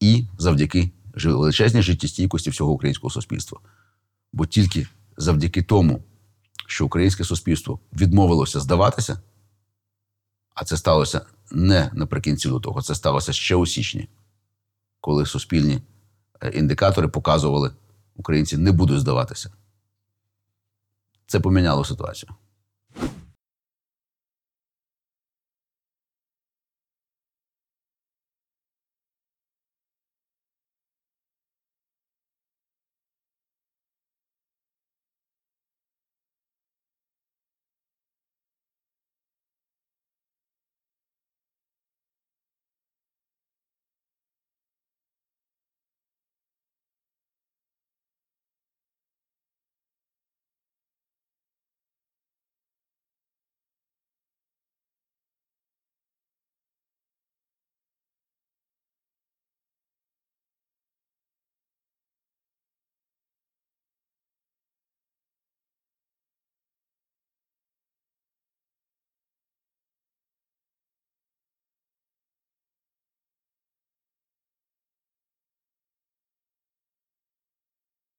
і завдяки величезній життєстійкості всього українського суспільства. Бо тільки завдяки тому, що українське суспільство відмовилося здаватися, а це сталося не наприкінці лютого, це сталося ще у січні, коли суспільні е, індикатори показували, українці не будуть здаватися. Це поміняло ситуацію.